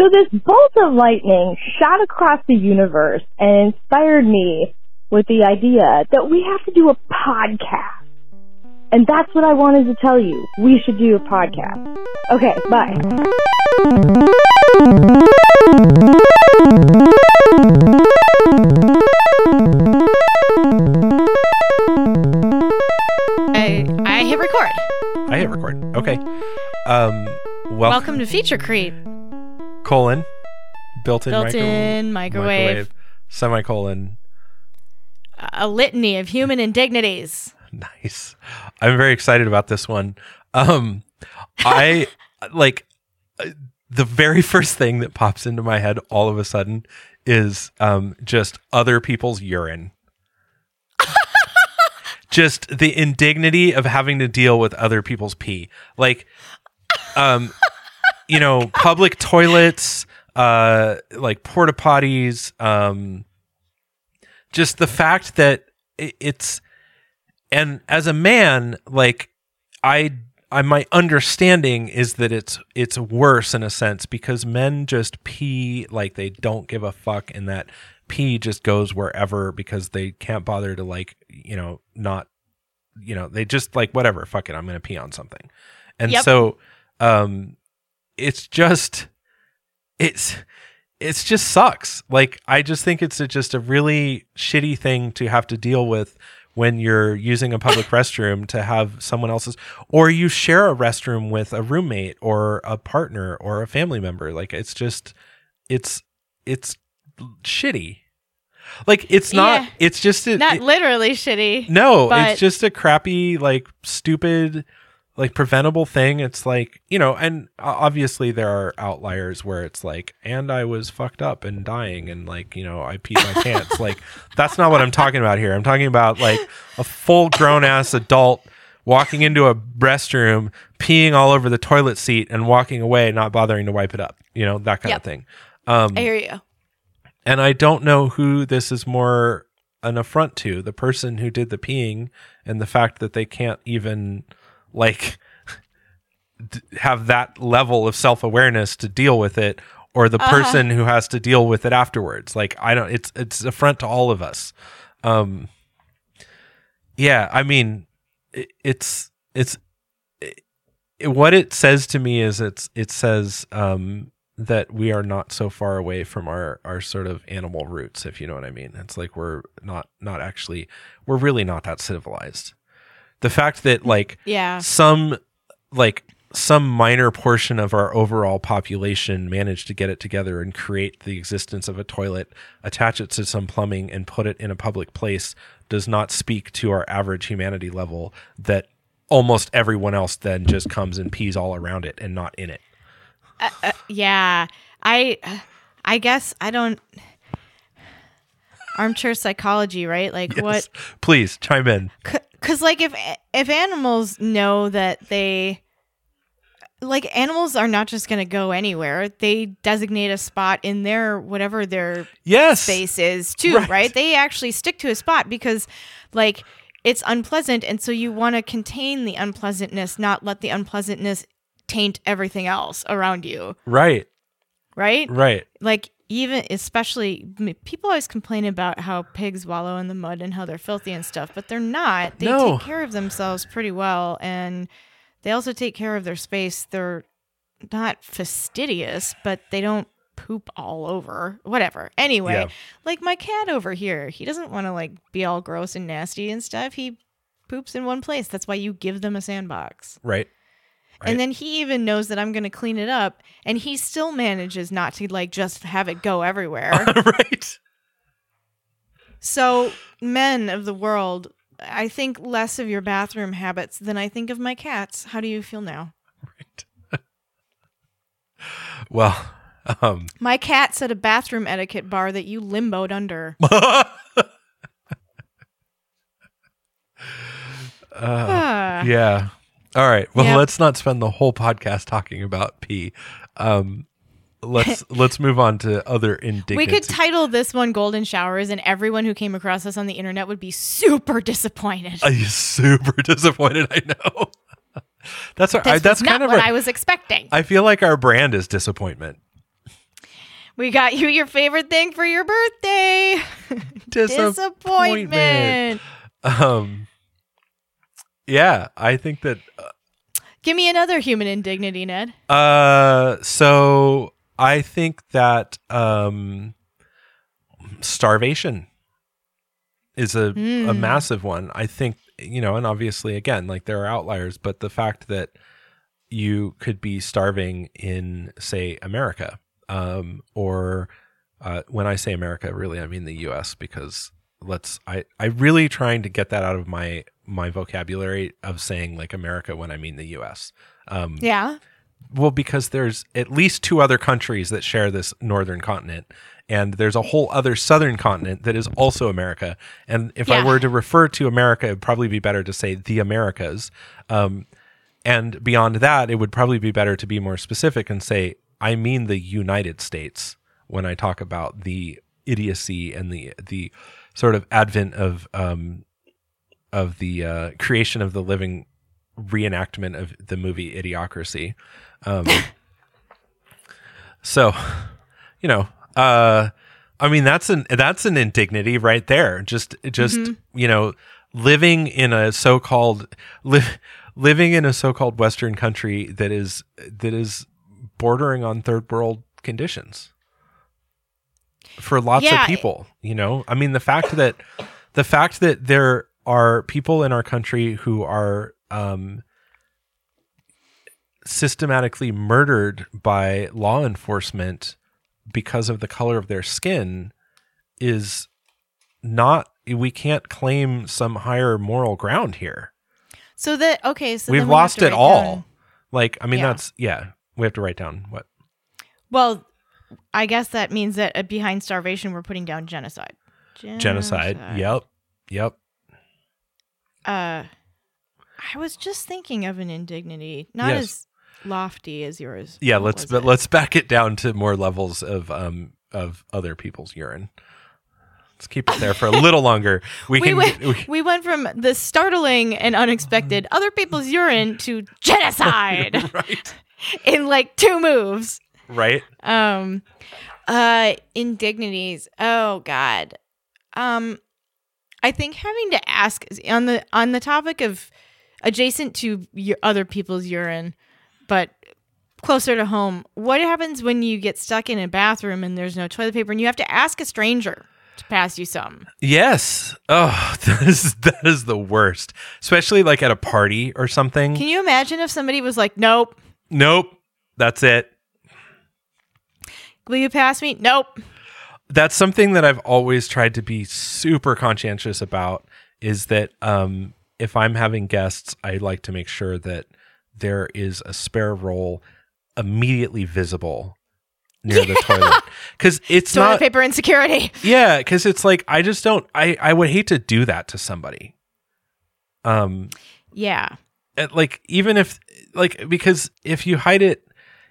So this bolt of lightning shot across the universe and inspired me with the idea that we have to do a podcast. And that's what I wanted to tell you. We should do a podcast. Okay, bye. I, I hit record. I hit record. Okay. Um, well, Welcome to Feature Creep. Colon, built-in, Built-in microwave. semicolon. A litany of human indignities. Nice. I'm very excited about this one. Um, I like uh, the very first thing that pops into my head all of a sudden is um just other people's urine. just the indignity of having to deal with other people's pee. Like um you know, public toilets, uh like porta potties, um just the fact that it's and as a man like i i my understanding is that it's it's worse in a sense because men just pee like they don't give a fuck and that pee just goes wherever because they can't bother to like you know not you know they just like whatever fuck it i'm gonna pee on something and Yep. so um it's just it's it's just sucks like i just think it's a, just a really shitty thing to have to deal with when you're using a public restroom to have someone else's or you share a restroom with a roommate or a partner or a family member like it's just it's it's shitty like it's not Yeah. it's just a, Not it- literally shitty. no it's just a crappy like stupid like preventable thing it's like you know and obviously there are outliers where it's like and i was fucked up and dying and like you know i peed my pants like that's not what i'm talking about here i'm talking about like a full grown ass adult walking into a restroom peeing all over the toilet seat and walking away not bothering to wipe it up you know that kind Yep. of thing um I hear you. and I don't know who this is more an affront to the person who did the peeing and the fact that they can't even like d- have that level of self-awareness to deal with it or the Uh-huh. person who has to deal with it afterwards. Like i don't it's it's affront to all of us. Um yeah i mean it, it's it's it, what it says to me is it's it says um that we are not so far away from our our sort of animal roots if you know what i mean. It's like we're not not actually we're really not that civilized the fact that like Yeah. some like some minor portion of our overall population managed to get it together and create the existence of a toilet, attach it to some plumbing, and put it in a public place does not speak to our average humanity level that almost everyone else then just comes and pees all around it and not in it. Uh, uh, yeah. I I guess I don't armchair psychology, right? Like what Please chime in. Because like if if animals know that they like animals are not just going to go anywhere they designate a spot in their whatever their Yes. space is too Right. right. they actually stick to a spot because like it's unpleasant and so you want to contain the unpleasantness not let the unpleasantness taint everything else around you Right. right Right. like even especially people always complain about how pigs wallow in the mud and how they're filthy and stuff but they're not they No. take care of themselves pretty well and they also take care of their space they're not fastidious but they don't poop all over whatever anyway Yeah. like my cat over here he doesn't want to like be all gross and nasty and stuff he poops in one place that's why you give them a sandbox Right. Right. and then he even knows that I'm going to clean it up, and he still manages not to like just have it go everywhere. right. so, men of the world, I think less of your bathroom habits than I think of my cats. How do you feel now? Right. well, um My cat set a bathroom etiquette bar that you limboed under. Ah. Yeah. All right. Well, Yep. let's not spend the whole podcast talking about pee. Um, let's let's move on to other indignity. We could title this one "Golden Showers," and everyone who came across us on the internet would be super disappointed. I'm super disappointed. I know. that's our, I, that's kind not of what our, I was expecting. I feel like our brand is disappointment. We got you your favorite thing for your birthday. Disappointment. Um, yeah, I think that. Give me another human indignity, Ned. Uh, so I think that um, starvation is a, a Mm. massive one. I think you know, and obviously, again, like there are outliers, but the fact that you could be starving in, say, America, um, or uh, when I say America, really, I mean the U.S. because let's I I really trying to get that out of my my vocabulary of saying like America when I mean the U.S. Um, Yeah. well, because there's at least two other countries that share this northern continent, and there's a whole other southern continent that is also America. And if I were to refer to America, it'd probably be better to say the Americas. Um, and beyond that, it would probably be better to be more specific and say, I mean the United States when I talk about the idiocy and the the sort of advent of um, of the uh, creation of the living reenactment of the movie Idiocracy. Um, so, you know, uh, I mean that's an that's an indignity right there. Just just you know, living in a so-called li- living in a so-called Western country that is that is bordering on third world conditions for lots Yeah. of people. You know, I mean the fact that the fact that there are people in our country who are um, systematically murdered by law enforcement because of the color of their skin is not we can't claim some higher moral ground here. So that okay, so we've we lost it all. down- like i mean Yeah. that's yeah we have to write down what. Well, I guess that means that uh, behind starvation we're putting down genocide. genocide. Yep. Yep Uh, I was just thinking of an indignity, not Yes. as lofty as yours. yeah What let's but it? let's back it down to more levels of um of other people's urine let's keep it there for a little longer we We can went, we- we went from the startling and unexpected other people's urine to genocide right in like two moves. right Um, uh, indignities. Oh God. Um, I think having to ask on the on the topic of adjacent to your other people's urine, but closer to home. What happens when you get stuck in a bathroom and there's no toilet paper and you have to ask a stranger to pass you some? Yes. Oh, that is that is the worst. Especially like at a party or something. Can you imagine if somebody was like, "Nope, nope. That's it. will you pass me?" Nope. That's something that I've always tried to be super conscientious about is that um if I'm having guests, I like to make sure that there is a spare roll immediately visible near the toilet. Cuz it's Toilet not paper insecurity. Yeah, cuz it's like I just don't I I would hate to do that to somebody. Um Yeah. uh, like even if like because if you hide it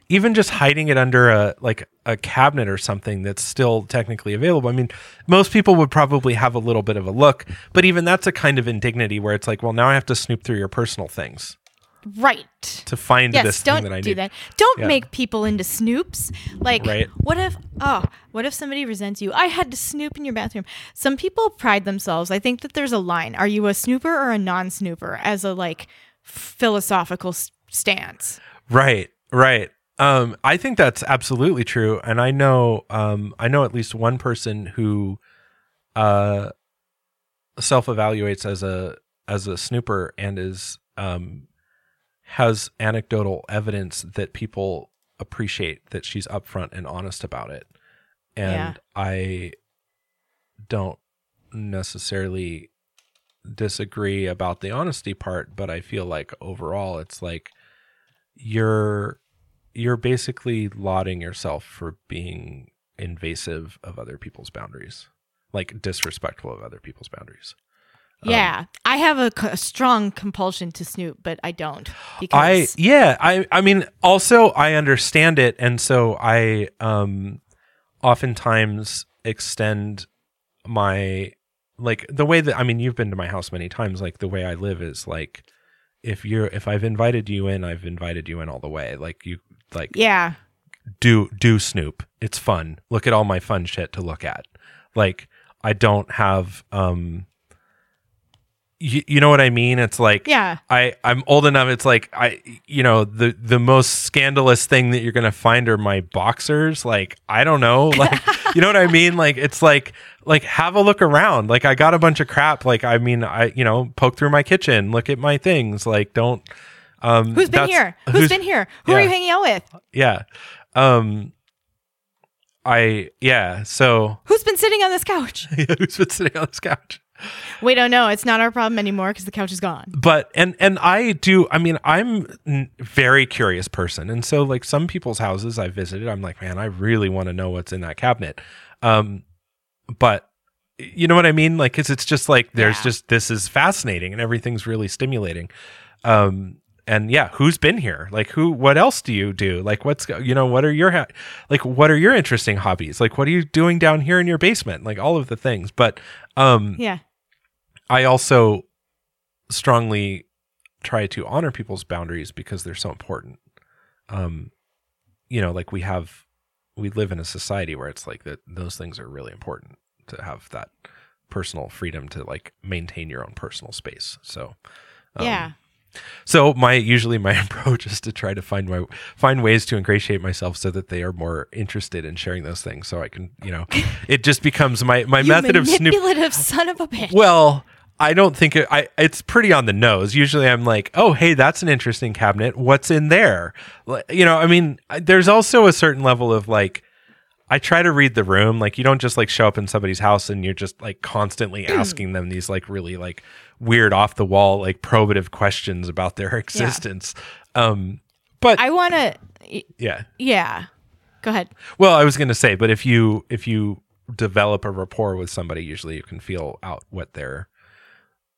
even just hiding it under a like a cabinet or something that's still technically available i mean most people would probably have a little bit of a look but even that's a kind of indignity where it's like well now i have to snoop through your personal things Right. to find Yes, this don't thing that i do need that. Don't Yeah. make people into snoops. Like, Right. what if? Oh, what if somebody resents you? I had to snoop in your bathroom. Some people pride themselves. I think that there's a line. Are you a snooper or a non-snooper? As a like philosophical stance. Right, right. Um, I think that's absolutely true, and I know, um, I know at least one person who, uh, self evaluates as a as a snooper and is um has anecdotal evidence that people appreciate that she's upfront and honest about it, and Yeah. I don't necessarily disagree about the honesty part, but I feel like overall it's like you're you're basically lauding yourself for being invasive of other people's boundaries, like disrespectful of other people's boundaries. Um, yeah, I have a strong compulsion to snoop, but I don't Because I yeah, I I mean also I understand it and so I um oftentimes extend my like the way that I mean you've been to my house many times like the way I live is like if you're if I've invited you in I've invited you in all the way like you like yeah, do do snoop. It's fun. Look at all my fun shit to look at. Like I don't have um you, you know what I mean? It's like Yeah. I I'm old enough. It's like I you know the the most scandalous thing that you're gonna find are my boxers. Like I don't know. Like you know what I mean? Like it's like like have a look around. Like I got a bunch of crap. Like I mean I you know poke through my kitchen. Look at my things. Like don't. Um, Who's been here? Who's been here? Who are you hanging out with? Yeah. Um. I yeah. So Who's been sitting on this couch? yeah, who's been sitting on this couch? We don't know. It's not our problem anymore because the couch is gone. but and and I do I mean I'm a very curious person and so like some people's houses I visited I'm like man I really want to know what's in that cabinet um but you know what I mean like cuz it's just like there's Yeah. just this is fascinating and everything's really stimulating um and yeah who's been here like who what else do you do like what's you know what are your ha- like what are your interesting hobbies like what are you doing down here in your basement like all of the things but um Yeah. I also strongly try to honor people's boundaries because they're so important. Um, you know, like we have, we live in a society where it's like that; those things are really important to have that personal freedom to like maintain your own personal space. So, um, yeah. So my usually my approach is to try to find my find ways to ingratiate myself so that they are more interested in sharing those things. So I can, you know, it just becomes my my You method of snoop. manipulative son of a bitch. Well, I don't think it, I. It's pretty on the nose. Usually, I'm like, "Oh, hey, that's an interesting cabinet. What's in there?" You know, I mean, there's also a certain level of like, I try to read the room. Like, you don't just like show up in somebody's house and you're just like constantly asking them these like really like weird off the wall like probative questions about their existence. Um, but I want to. yeah. Yeah. Go ahead. Well, I was going to say, but if you if you develop a rapport with somebody, usually you can feel out what their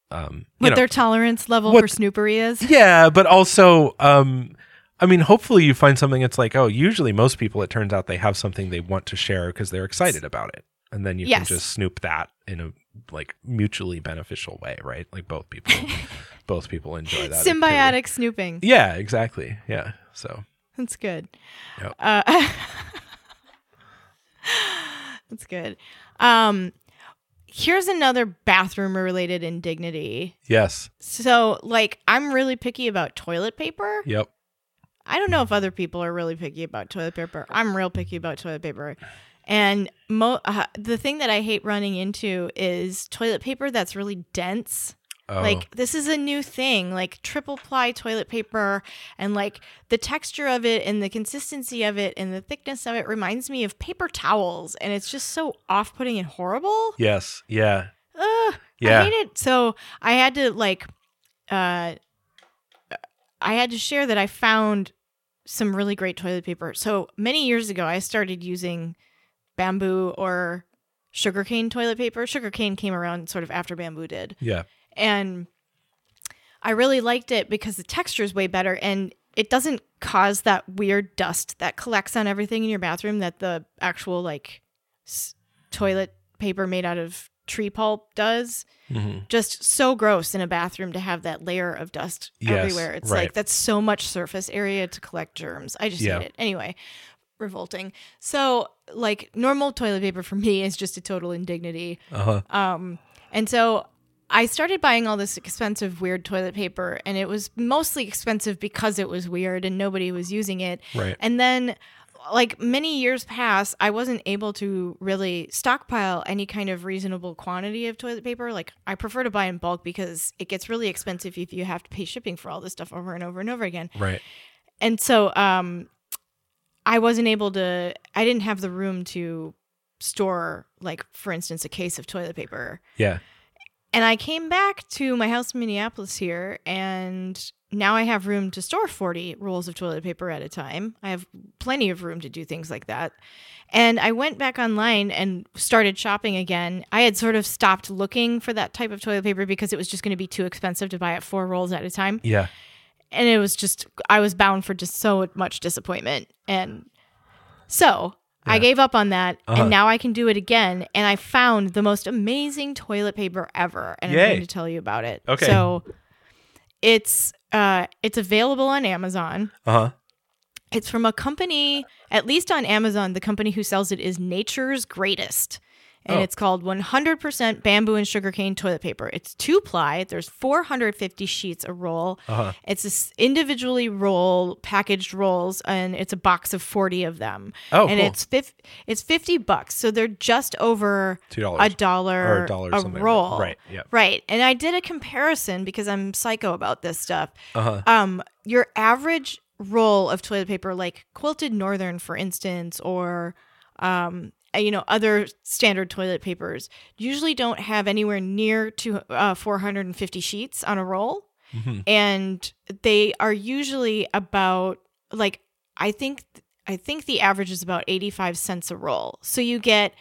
um What know, their tolerance level what- for snoopery is. yeah, but also um I mean, hopefully you find something that's like, oh, usually most people it turns out they have something they want to share because they're excited about it. And then you Yes. can just snoop that in a like mutually beneficial way, right? Like both people both people enjoy that. activity. Symbiotic snooping. Yeah, exactly. Yeah. So That's good. Yep. Uh, that's good. Um, here's another bathroom related indignity. yes. So, like, I'm really picky about toilet paper. Yep. I don't know if other people are really picky about toilet paper. I'm real picky about toilet paper. And mo- uh, the thing that I hate running into is toilet paper that's really dense. Oh, Like this is a new thing, like triple ply toilet paper and like the texture of it and the consistency of it and the thickness of it reminds me of paper towels and it's just so off-putting and horrible. yes. Yeah. Ugh, Yeah. I hate it. So I had to like uh I had to share that I found some really great toilet paper. So many years ago I started using bamboo or sugarcane toilet paper. Sugarcane came around sort of after bamboo did Yeah. and I really liked it because the texture is way better and it doesn't cause that weird dust that collects on everything in your bathroom that the actual like s- toilet paper made out of tree pulp does. hmm Just so gross in a bathroom to have that layer of dust Yes, everywhere. It's right. like that's so much surface area to collect germs. I just Yeah. hate it. Anyway, revolting. So, like normal toilet paper for me is just a total indignity. Uh-huh. Um, and so I started buying all this expensive, weird toilet paper, and it was mostly expensive because it was weird and nobody was using it. Right. And then, like many years pass, I wasn't able to really stockpile any kind of reasonable quantity of toilet paper. Like, I prefer to buy in bulk because it gets really expensive if you have to pay shipping for all this stuff over and over and over again Right. and so um i wasn't able to i didn't have the room to store like for instance a case of toilet paper Yeah. and i came back to my house in minneapolis here and now i have room to store 40 rolls of toilet paper at a time i have plenty of room to do things like that and i went back online and started shopping again i had sort of stopped looking for that type of toilet paper because it was just going to be too expensive to buy it four rolls at a time Yeah. and it was just I was bound for just so much disappointment. And so I gave up on that Uh-huh. and now I can do it again and I found the most amazing toilet paper ever and I'm going to tell you about it. Okay. So it's uh it's available on Amazon Uh-huh. It's from a company, at least on Amazon, the company who sells it is Nature's Greatest. And Oh. it's called 100% bamboo and sugarcane toilet paper. It's two ply. There's 450 sheets a roll. Uh-huh. It's this individually roll packaged rolls, and it's a box of 40 of them. Oh, and cool. it's fif- it's 50 bucks. So they're just over Two dollars a dollar or a dollar a roll. Right. Yeah. Right. And I did a comparison because I'm psycho about this stuff. Uh-huh. Um, your average roll of toilet paper, like quilted northern, for instance, or um, you know, other standard toilet papers, usually don't have anywhere near to uh, 450 sheets on a roll, Mhm. and they are usually about like I think I think the average is about 85 cents a roll. So you get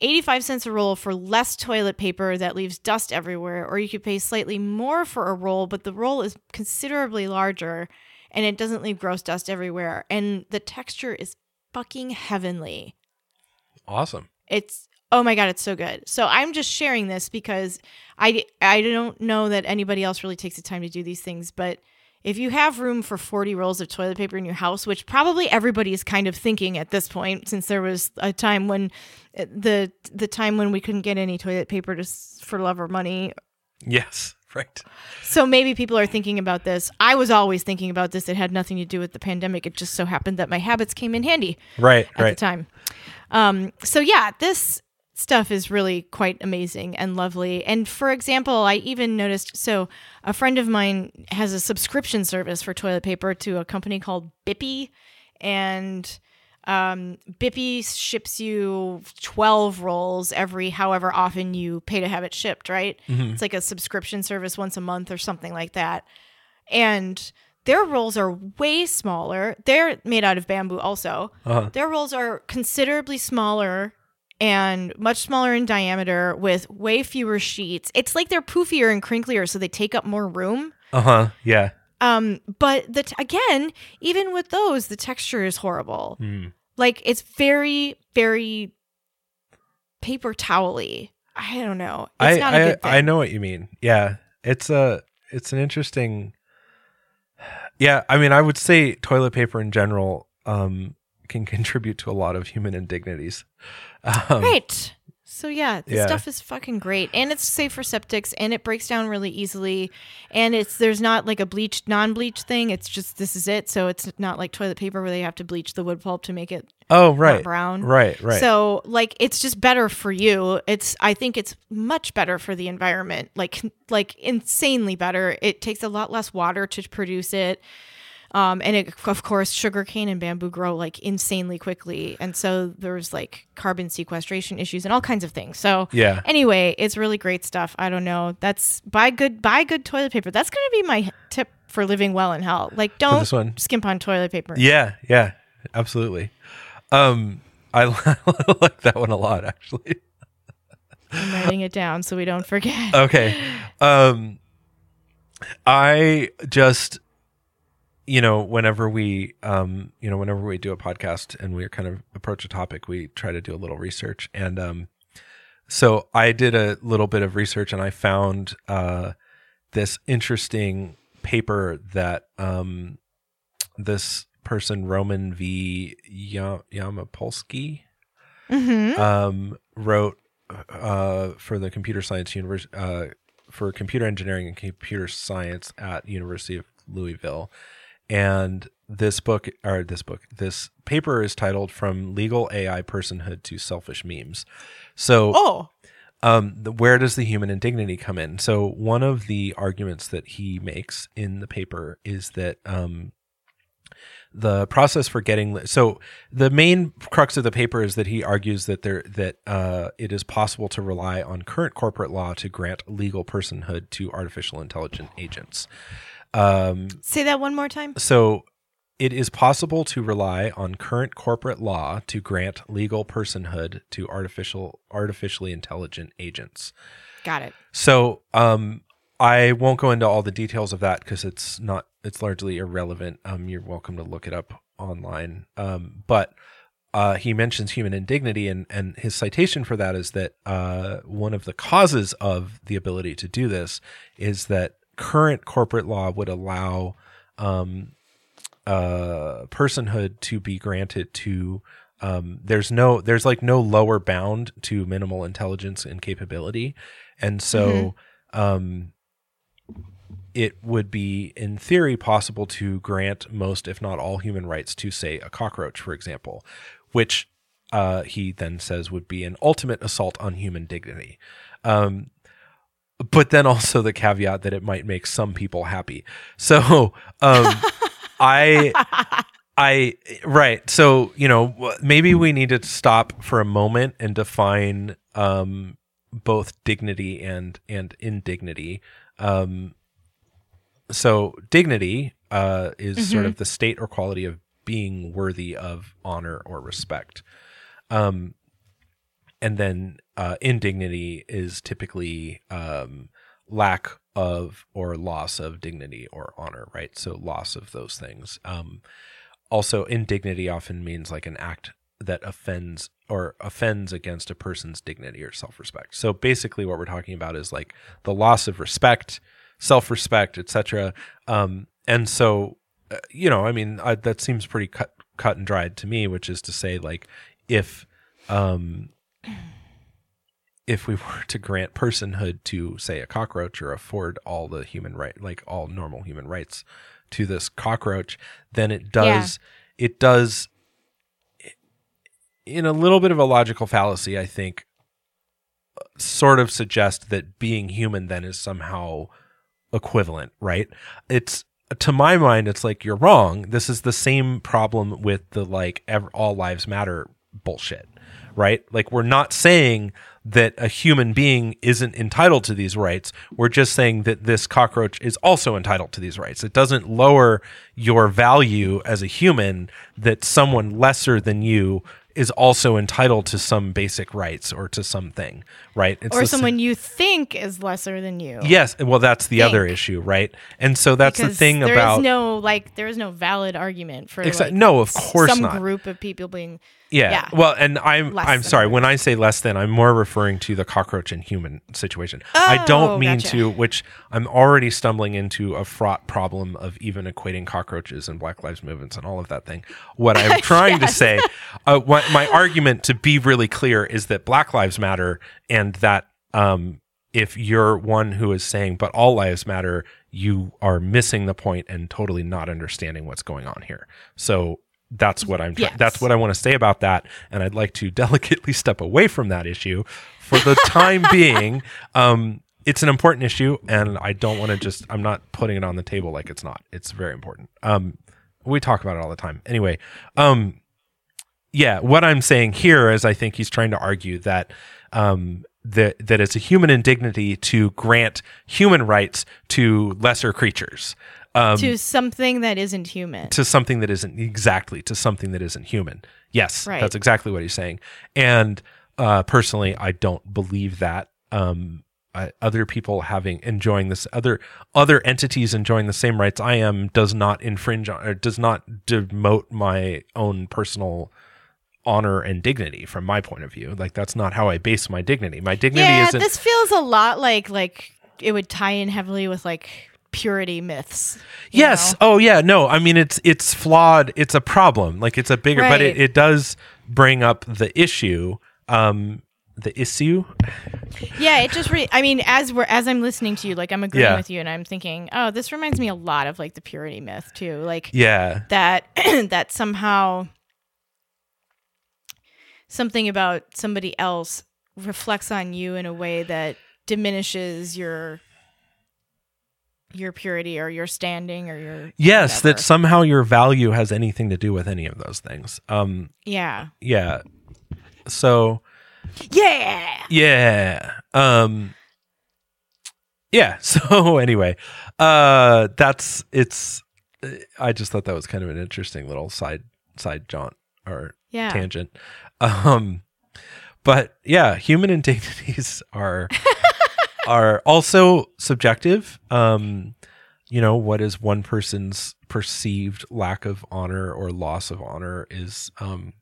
85 cents a roll for less toilet paper that leaves dust everywhere, or you could pay slightly more for a roll, but the roll is considerably larger and it doesn't leave gross dust everywhere. And the texture is fucking heavenly. Awesome. It's oh my god, it's so good. So I'm just sharing this because I I don't know that anybody else really takes the time to do these things, but if you have room for 40 rolls of toilet paper in your house, which probably everybody is kind of thinking at this point since there was a time when uh, the the time when we couldn't get any toilet paper just for love or money. Yes. Right. So maybe people are thinking about this. I was always thinking about this. It had nothing to do with the pandemic. It just so happened that my habits came in handy Right. at the time. Um, so yeah, this stuff is really quite amazing and lovely. And for example, I even noticed so a friend of mine has a subscription service for toilet paper to a company called Bippy, and um, Bippy ships you 12 rolls every however often you pay to have it shipped, right? It's like a subscription service once a month or something like that. And their rolls are way smaller. They're made out of bamboo also. Uh-huh. Their rolls are considerably smaller and much smaller in diameter with way fewer sheets. It's like they're poofier and crinklier so they take up more room. Uh huh. Yeah. Um, but the t- again, even with those, the texture is horrible. Mm. Like it's very, very paper towely. I don't know. It's I not a I, good thing. I know what you mean. Yeah. It's a it's an interesting. Yeah, I mean, I would say toilet paper in general um, can contribute to a lot of human indignities. Um, right. So yeah, this yeah. stuff is fucking great, and it's safe for septics, and it breaks down really easily, and it's there's not like a bleached, non-bleached thing. It's just this is it. So it's not like toilet paper where they have to bleach the wood pulp to make it Oh, right. brown. Right. Right. So like it's just better for you. It's I think it's much better for the environment. Like like insanely better. It takes a lot less water to produce it. Um, and it, of course, sugarcane and bamboo grow like insanely quickly, and so there's like carbon sequestration issues and all kinds of things. So yeah. anyway, it's really great stuff. I don't know. That's buy good buy good toilet paper. That's going to be my tip for living well in hell. Like don't skimp on toilet paper. Yeah. Yeah. Absolutely. Um, I like that one a lot, actually. I'm writing it down so we don't forget. okay um i just you know whenever we um you know whenever we do a podcast and we kind of approach a topic we try to do a little research. And um so i did a little bit of research and i found uh this interesting paper that um this person roman v. Ya- yamapolsky hmm um, wrote uh, for the computer science university uh, for computer engineering and computer science at University of Louisville, and this book or this book this paper is titled "From Legal AI Personhood to Selfish Memes." So, Oh, um, the, where does the human indignity come in? So, one of the arguments that he makes in the paper is that um, the process for getting so the main crux of the paper is that he argues that there that uh, it is possible to rely on current corporate law to grant legal personhood to artificial intelligent agents. Um, say that one more time. so it is possible to rely on current corporate law to grant legal personhood to artificial artificially intelligent agents. Got it. So um I won't go into all the details of that because it's not it's largely irrelevant. Um you're welcome to look it up online. Um but uh, he mentions human indignity, and, and his citation for that is that uh, one of the causes of the ability to do this is that current corporate law would allow um, uh, personhood to be granted to um, there's no there's like no lower bound to minimal intelligence and capability. And so um, it would be in theory possible to grant most if not all human rights to say a cockroach for example which uh, he then says would be an ultimate assault on human dignity. Um, but then also the caveat that it might make some people happy so um, i I right. So you know, maybe we need to stop for a moment and define um, both dignity and and indignity. Um, so dignity uh, is sort of the state or quality of being worthy of honor or respect. Um, and then uh, indignity is typically um, lack of or loss of dignity or honor, right? So loss of those things. Um, also indignity often means like an act that offends or offends against a person's dignity or self-respect so basically what we're talking about is like the loss of respect self-respect etc um, and so uh, you know i mean I, that seems pretty cut cut and dried to me which is to say like if um if we were to grant personhood to say a cockroach or afford all the human right like all normal human rights to this cockroach then it does it does in a little bit of a logical fallacy i think sort of suggest that being human then is somehow equivalent right? It's to my mind it's like you're wrong. This is the same problem with the like ev- all lives matter bullshit right? Like we're not saying that a human being isn't entitled to these rights. We're just saying that this cockroach is also entitled to these rights. It doesn't lower your value as a human that someone lesser than you is also entitled to some basic rights or to something right? It's or the someone you think is lesser than you. yes well that's the other issue right? And so that's the Because thing there is about no like there is no valid argument for Exa- like, no, of course some not. group of people being Yeah. Yeah. Well, and I'm Less I'm sorry when I say less than, I'm more referring to the cockroach and human situation. I don't Oh, mean gotcha. to, which I'm already stumbling into a fraught problem of even equating cockroaches and Black Lives movements and all of that thing. What I'm trying to say, uh, what my argument to be really clear is that Black Lives Matter, and that um, if you're one who is saying but all lives matter, you are missing the point and totally not understanding what's going on here. So that's what I'm. Try- Yes. That's what I want to say about that, and I'd like to delicately step away from that issue for the time being. Um, it's an important issue, and I don't want to just. I'm not putting it on the table like it's not. It's very important. Um, we talk about it all the time. Anyway, um, yeah, what I'm saying here is I think he's trying to argue that um, that that it's a human indignity to grant human rights to lesser creatures. Um, to something that isn't human. to something that isn't exactly to something that isn't human. Yes, Right. that's exactly what he's saying. And uh, personally, I don't believe that. Um, I, other people having enjoying this other other entities enjoying the same rights I am does not infringe on or does not demote my own personal honor and dignity from my point of view. Like that's not how I base my dignity. My dignity yeah, isn't this feels a lot like like it would tie in heavily with like purity myths. Yes. know? Oh yeah. No, I mean it's it's flawed. It's a problem. Like it's a bigger but it, it does bring up the issue. Um the issue. Yeah, it just. Re- I mean, as we're as I'm listening to you, like I'm agreeing Yeah. with you, and I'm thinking, oh, this reminds me a lot of like the purity myth too. Like Yeah. that that somehow something about somebody else reflects on you in a way that diminishes your your purity or your standing or your Yes, that somehow your value has anything to do with any of those things. Um yeah yeah. So yeah yeah. Um yeah, so anyway, uh that's it's I just thought that was kind of an interesting little side side jaunt or yeah tangent. Um, but yeah, human indignities are are also subjective. Um, you know, what is one person's perceived lack of honor or loss of honor is um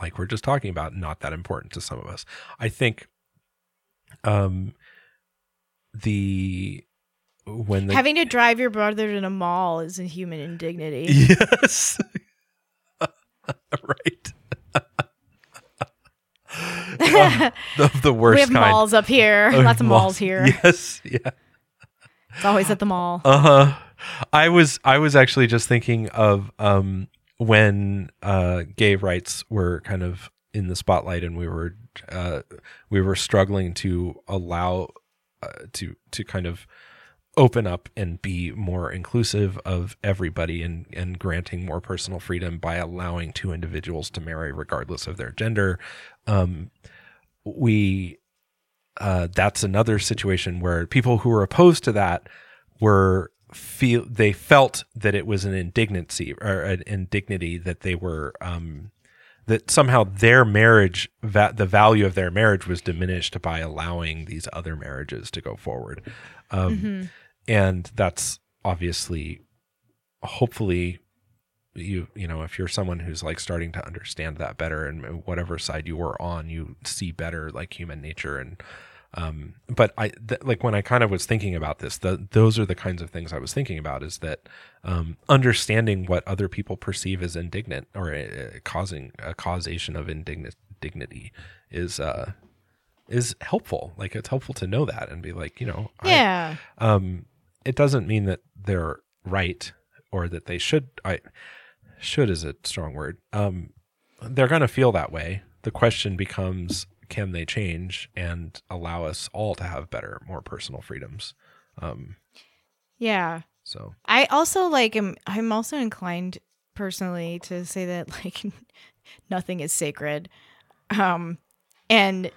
like we're just talking about not that important to some of us. I think um the when the Having to drive your brother to the mall is a human indignity. yes right the, the worst we have kind malls up here. Oh, Lots of malls here. yes yeah It's always at the mall. Uh-huh. I was I was actually just thinking of um when uh gay rights were kind of in the spotlight and we were uh we were struggling to allow uh, to to kind of open up and be more inclusive of everybody and and granting more personal freedom by allowing two individuals to marry regardless of their gender. Um we uh, that's another situation where people who were opposed to that were feel they felt that it was an indignancy or an indignity that they were um, that somehow their marriage va- the value of their marriage was diminished by allowing these other marriages to go forward. Um, and that's obviously hopefully you you know if you're someone who's like starting to understand that better and whatever side you were on you see better like human nature and um but i th- like when i kind of was thinking about this the those are the kinds of things i was thinking about is that um understanding what other people perceive as indignant or uh, causing a causation of indignant dignity is uh is helpful. Like it's helpful to know that and be like you know I- Yeah. um it doesn't mean that they're right or that they should i should is a strong word. Um they're going to feel that way. The question becomes can they change and allow us all to have better more personal freedoms um Yeah. so I also like am I'm also inclined personally to say that like nothing is sacred. Um and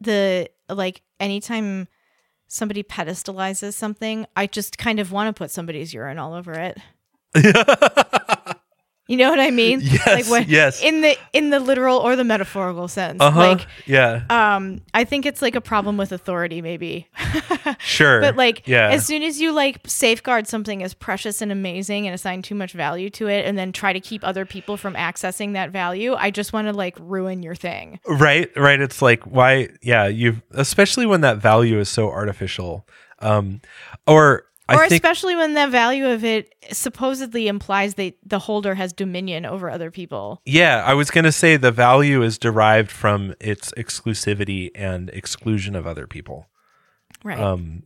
the like anytime somebody pedestalizes something, I just kind of want to put somebody's urine all over it. You know what I mean? Yes, Like when yes. in the in the literal or the metaphorical sense. uh-huh Like yeah um I think it's like a problem with authority maybe. sure But like, yeah as soon as you like safeguard something as precious and amazing and assign too much value to it, and then try to keep other people from accessing that value, I just want to like ruin your thing. right right it's like why yeah you especially when that value is so artificial um or or think especially when the value of it supposedly implies that the holder has dominion over other people. Yeah, I was going to say the value is derived from its exclusivity and exclusion of other people. Right. Um,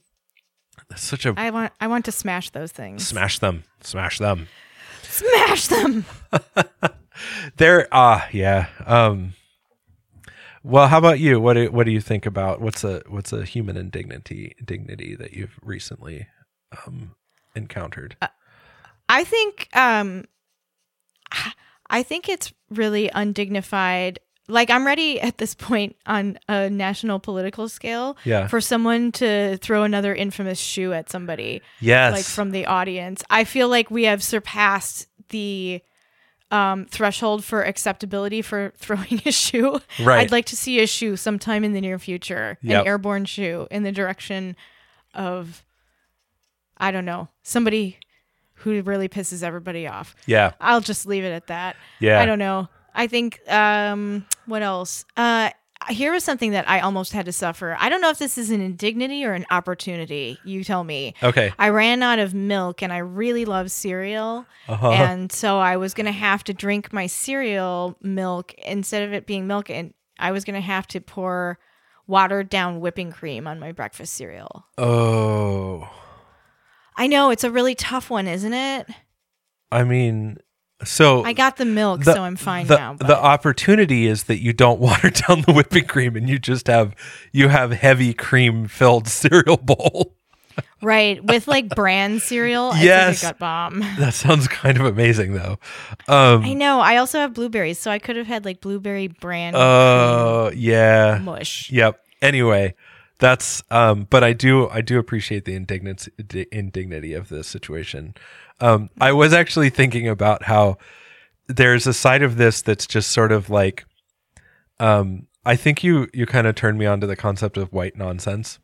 such a I want I want to smash those things. smash them, smash them. Smash them. There, ah, yeah. Um, well, how about you? What do, what do you think about what's a what's a human indignity dignity that you've recently um, encountered? I think um I think it's really undignified. Like I'm ready at this point on a national political scale Yeah. for someone to throw another infamous shoe at somebody yes, like from the audience. I feel like we have surpassed the um, threshold for acceptability for throwing a shoe. Right. I'd like to see a shoe sometime in the near future, Yep. an airborne shoe in the direction of, I don't know, somebody who really pisses everybody off. yeah, I'll just leave it at that. yeah. I don't know. I think um what else? Uh here was something that I almost had to suffer. I don't know if this is an indignity or an opportunity. You tell me. Okay. I ran out of milk and I really love cereal. Uh-huh. And so I was going to have to drink my cereal milk instead of it being milk and I was going to have to pour watered down whipping cream on my breakfast cereal. oh, I know it's a really tough one, isn't it? I mean, so I got the milk, the- so I'm fine the, now. The opportunity is that you don't water down the whipping cream and you just have you have heavy cream filled cereal bowl. Right, with like brand cereal. Yes. It's like a gut bomb. That sounds kind of amazing though. Um I know. I also have blueberries, so I could have had like blueberry brand Oh, yeah. mush. Yep. Anyway, that's um but I do I do appreciate the indignancy di- indignity of this situation. Um I was actually thinking about how there's a side of this that's just sort of like um I think you you kind of turned me on to the concept of white nonsense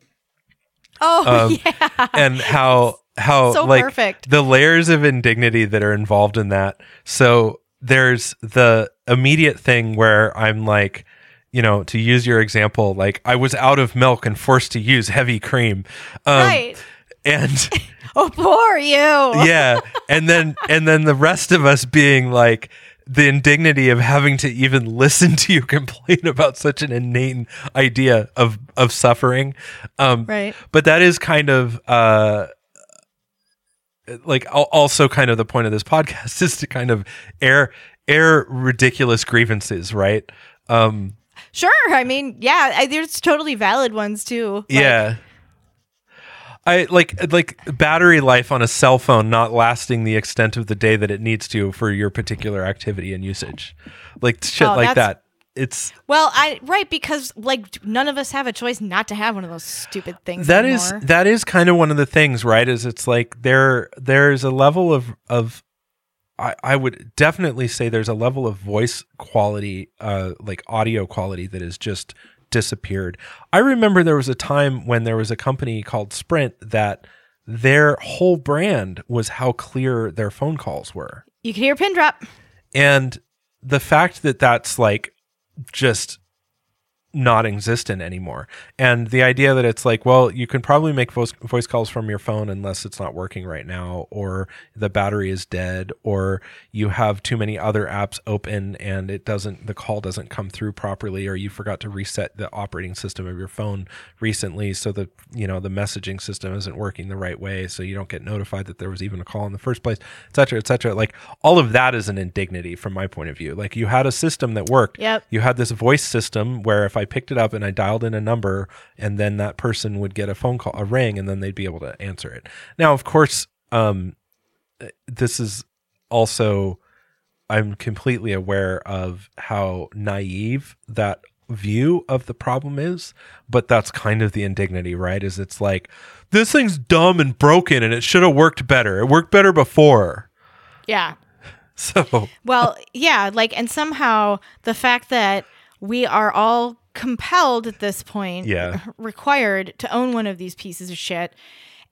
Oh Um, yeah, and how how so like perfect. the layers of indignity that are involved in that. So there's the immediate thing where I'm like, you know, to use your example, like I was out of milk and forced to use heavy cream. Um, right. and Oh, poor you. yeah and then and then the rest of us being like the indignity of having to even listen to you complain about such an innate idea of of suffering um Right. but that is kind of uh like also kind of the point of this podcast is to kind of air air ridiculous grievances right um Sure. I mean, yeah, I, there's totally valid ones too. Like, yeah I like like battery life on a cell phone not lasting the extent of the day that it needs to for your particular activity and usage. Like shit Oh, like that. It's Well, I right because like none of us have a choice not to have one of those stupid things. that is anymore. that is kind of one of the things, right? Is it's like there there's a level of of I, I would definitely say there's a level of voice quality, uh, like audio quality that has just disappeared. I remember there was a time when there was a company called Sprint that their whole brand was how clear their phone calls were. you can hear a pin drop. And the fact that that's like just not existent anymore. And the idea that it's like, well, you can probably make voice, voice calls from your phone unless it's not working right now, or the battery is dead, or you have too many other apps open and it doesn't, the call doesn't come through properly, or you forgot to reset the operating system of your phone recently. So that, you know, the messaging system isn't working the right way. So you don't get notified that there was even a call in the first place, et cetera, et cetera. Like all of that is an indignity from my point of view. Like you had a system that worked Yep. you had this voice system where if I picked it up and I dialed in a number and then that person would get a phone call, a ring, and then they'd be able to answer it. Now, of course, um, this is also, I'm completely aware of how naive that view of the problem is, but that's kind of the indignity, right? Is it's like, this thing's dumb and broken and it should have worked better. It worked better before. Yeah. So, Well, yeah, like, and somehow the fact that we are all compelled at this point, Yeah. required to own one of these pieces of shit,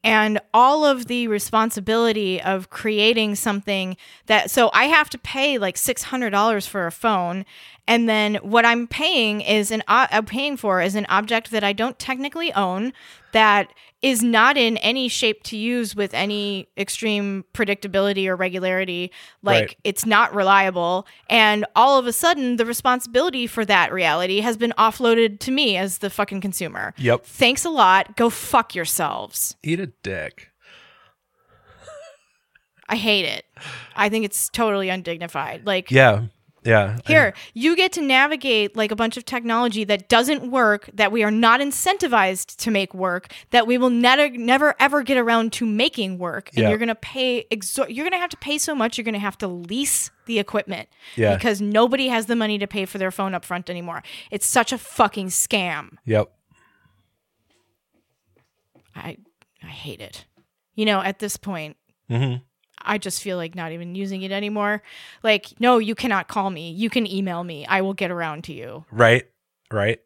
and all of the responsibility of creating something that, so I have to pay like six hundred dollars for a phone, and then what I'm paying is an I'm paying for is an object that I don't technically own that is not in any shape to use with any extreme predictability or regularity like Right. it's not reliable and all of a sudden the responsibility for that reality has been offloaded to me as the fucking consumer yep. thanks a lot go fuck yourselves Eat a dick. i hate it i think it's totally undignified like Yeah. Yeah. Here, you get to navigate like a bunch of technology that doesn't work, that we are not incentivized to make work, that we will never, never, ever get around to making work, and Yeah. you're gonna pay. Exor- you're gonna have to pay so much. You're gonna have to lease the equipment Yeah. because nobody has the money to pay for their phone up front anymore. It's such a fucking scam. Yep. I, I hate it. You know, at this point, hmm I just feel like not even using it anymore. Like, no, you cannot call me. You can email me. I will get around to you. Right. Right.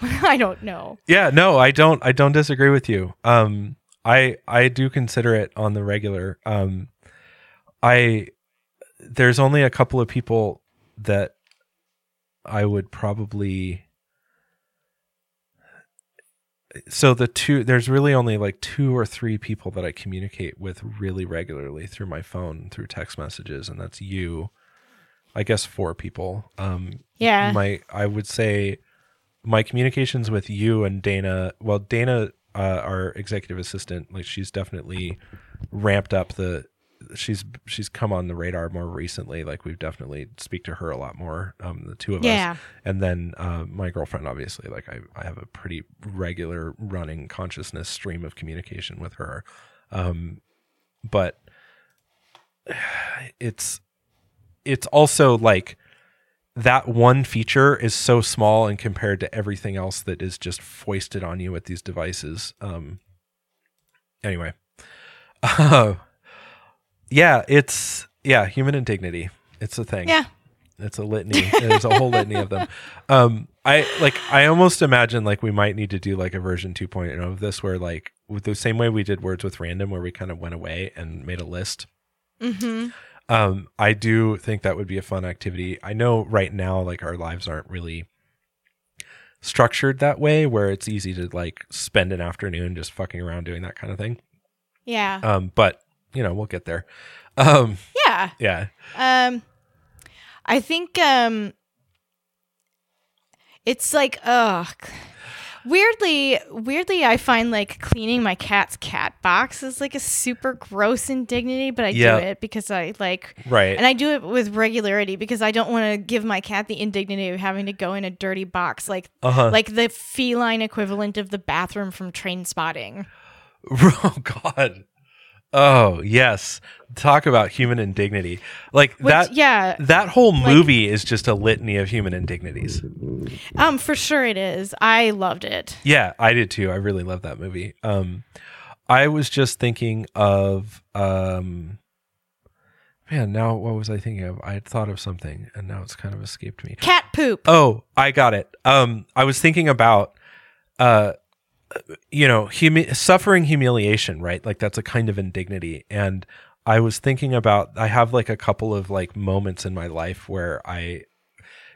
I don't know. Yeah. No, I don't. I don't disagree with you. Um, I I do consider it on the regular. Um, I there's only a couple of people that I would probably. So the two there's really only like two or three people that I communicate with really regularly through my phone through text messages, and that's you. I guess four people. Um, Yeah. my I would say my communications with you and Dana. Well, Dana, uh, our executive assistant, like she's definitely ramped up the. She's she's come on the radar more recently. Like we've definitely speak to her a lot more. Um, the two of us. Yeah. us, and then uh, my girlfriend. Obviously, like I I have a pretty regular running consciousness stream of communication with her. Um, but it's it's also like that one feature is so small and compared to everything else that is just foisted on you with these devices. Um, anyway, uh, yeah, it's yeah, human indignity. It's a thing. Yeah. It's a litany. There's a whole litany of them. Um, I like. I almost imagine like we might need to do like a version 2.0 of this, where like with the same way we did words with random, where we kind of went away and made a list Mm-hmm. um i do think that would be a fun activity i know right now like our lives aren't really structured that way where it's easy to like spend an afternoon just fucking around doing that kind of thing. Yeah. Um, but you know, we'll get there. Um, yeah. yeah. Um, I think um, it's like ugh. Weirdly, weirdly, I find like cleaning my cat's cat box is like a super gross indignity, but I Yeah. do it because I like, Right. and I do it with regularity because I don't want to give my cat the indignity of having to go in a dirty box, like uh-huh. like the feline equivalent of the bathroom from Trainspotting. oh God. Oh yes. Talk about human indignity. Like Which, that. yeah, That whole movie is just a litany of human indignities. um, for sure it is. I loved it. Yeah, I did too. I really love that movie. Um, I was just thinking of um, man. Now, what was I thinking of? I had thought of something, and now it's kind of escaped me. Cat poop. Oh, I got it. Um, I was thinking about, uh, you know, humi- suffering humiliation, right? Like that's a kind of indignity. And I was thinking about, I have like a couple of like moments in my life where I,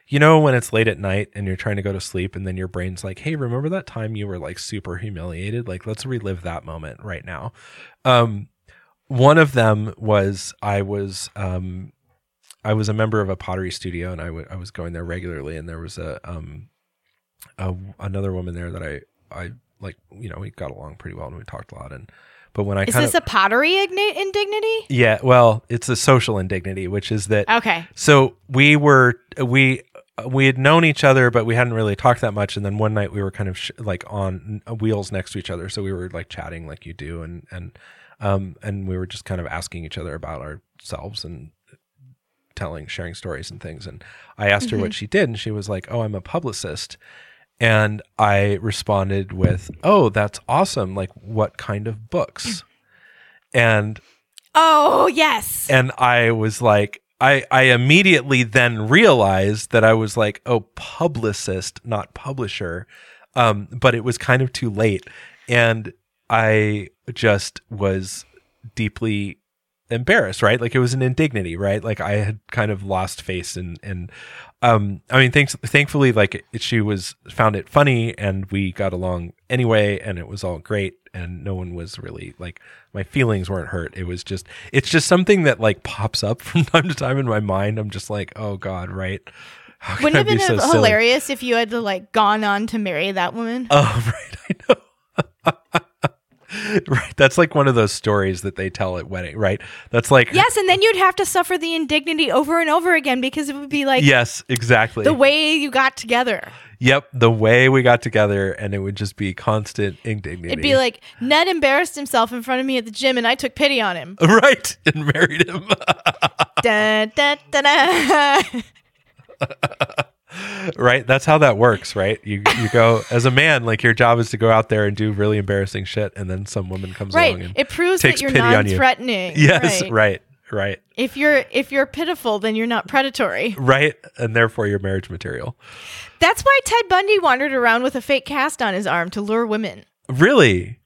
you know, when it's late at night and you're trying to go to sleep and then your brain's like, hey, remember that time you were like super humiliated? Like, let's relive that moment right now. Um, one of them was I was, um, I was a member of a pottery studio and I I was going there regularly and there was a um a, another woman there that I I like you know we got along pretty well and we talked a lot and but when I Is this of a pottery igni- indignity? yeah well it's a social indignity which is that Okay. so we were we we had known each other but we hadn't really talked that much. And then one night we were kind of sh- like on wheels next to each other. So we were like chatting like you do and and um and we were just kind of asking each other about ourselves and telling sharing stories and things. And i asked her what she did and she was like oh i'm a publicist and i responded with oh that's awesome like what kind of books and Oh yes. and I was like, I I immediately then realized that I was like, oh, publicist, not publisher. Um, but it was kind of too late, and I just was deeply embarrassed. Right, like it was an indignity. Right, like I had kind of lost face, and and um, I mean, thanks, thankfully, like it, she was found it funny, and we got along anyway, and it was all great, and no one was really like my feelings weren't hurt. It was just, it's just something that like pops up from time to time in my mind. I'm just like, oh god, right? How Wouldn't it have be been so silly? hilarious if you had like gone on to marry that woman? Oh, right, I know. right, that's like one of those stories that they tell at wedding, right? That's like yes, and then you'd have to suffer the indignity over and over again because it would be like yes, exactly. the way you got together. Yep, the way we got together, and it would just be constant indignity. It'd be like Ned embarrassed himself in front of me at the gym, and I took pity on him. right, and married him. da, da, da, da. Right, that's how that works, right? You you go as a man, like your job is to go out there and do really embarrassing shit, and then some woman comes along right. and It proves takes that you're on you. non-threatening. yes, Right. right, right, If you're if you're pitiful, then you're not predatory. right, and therefore you're marriage material. That's why Ted Bundy wandered around with a fake cast on his arm to lure women. Really?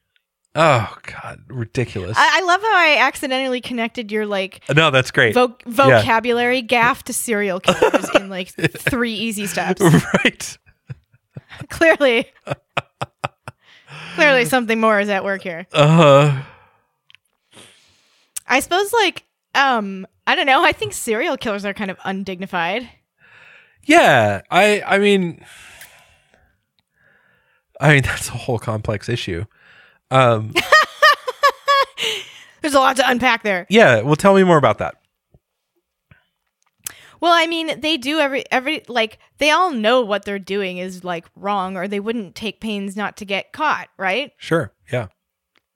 Oh God, ridiculous. I, I love how I accidentally connected your like no, that's great. vo- vocabulary gaffe to serial killers in like three easy steps. right. clearly, clearly something more is at work here. Uh huh. I suppose like um I don't know. I think serial killers are kind of undignified. Yeah, I I mean I mean that's a whole complex issue. Um There's a lot to unpack there. yeah, well tell me more about that. Well, I mean, they do every every like they all know what they're doing is like wrong or they wouldn't take pains not to get caught, right? Sure. Yeah.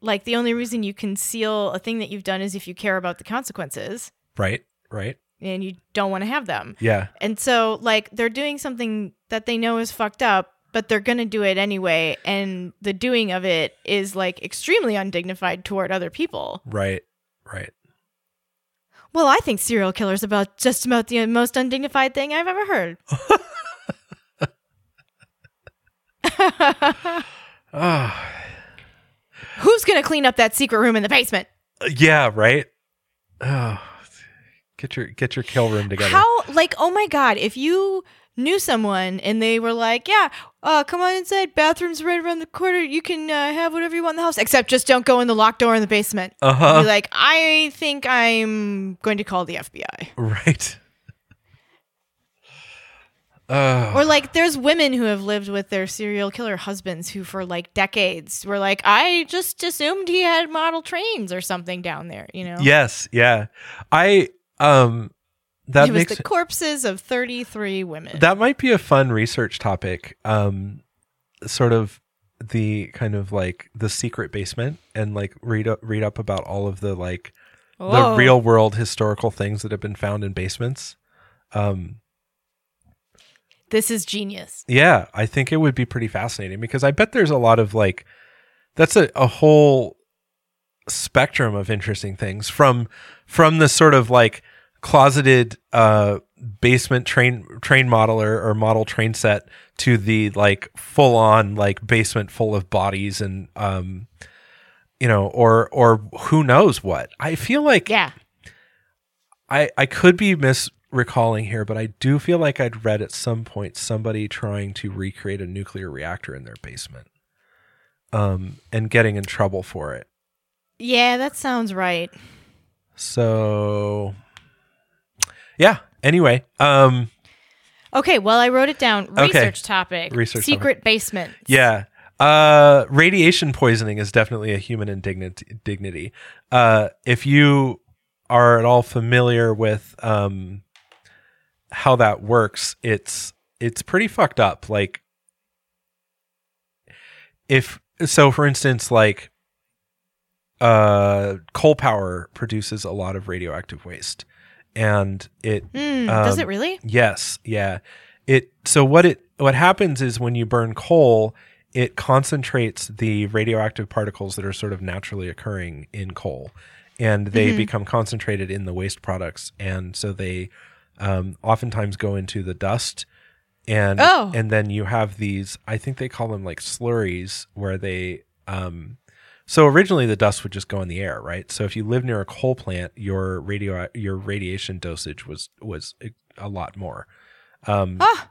Like the only reason you conceal a thing that you've done is if you care about the consequences Right. Right. and you don't want to have them. Yeah. And so like they're doing something that they know is fucked up, but they're going to do it anyway and the doing of it is like extremely undignified toward other people. Right. Right. Well, I think serial killers about just about the most undignified thing I've ever heard. Ah. Who's going to clean up that secret room in the basement? yeah, right? Oh. Get your get your kill room together. How like oh my god, if you knew someone and they were like, "Yeah, uh, come on inside. Bathroom's right around the corner. You can uh, have whatever you want in the house, except just don't go in the locked door in the basement." Uh huh. Be like, "I think I'm going to call the FBI." Right. Uh, Or like, there's women who have lived with their serial killer husbands who, for like decades, were like, "I just assumed he had model trains or something down there," you know? yes. Yeah. I um that it was the corpses of 33 women. that might be a fun research topic. Um, sort of the kind of like the secret basement and like read up read up about all of the like the real world historical things that have been found in basements. Um, This is genius. yeah, I think it would be pretty fascinating because I bet there's a lot of like that's a, a whole spectrum of interesting things from from the sort of like closeted uh basement train train modeler or model train set to the like full on like basement full of bodies and um you know or or who knows what i feel like Yeah. I I could be misrecalling here, but I do feel like I'd read at some point somebody trying to recreate a nuclear reactor in their basement, um, and getting in trouble for it. Yeah, that sounds right. So, yeah. Anyway, um, Okay, well, I wrote it down. Okay. Research topic. Research Secret basement. yeah. Uh, radiation poisoning is definitely a human indignity. Dignity. Uh, if you are at all familiar with um, how that works, it's it's pretty fucked up. Like, if so, for instance, like uh, coal power produces a lot of radioactive waste, and it does Um, it really? Yes, yeah. It so what it what happens is when you burn coal, it concentrates the radioactive particles that are sort of naturally occurring in coal, and they Mhm. become concentrated in the waste products, and so they um, oftentimes go into the dust, and Oh. and then you have these. I think they call them like slurries, where they um, so originally the dust would just go in the air, right? So if you live near a coal plant, your radio your radiation dosage was was a, lot more. Um, Ah,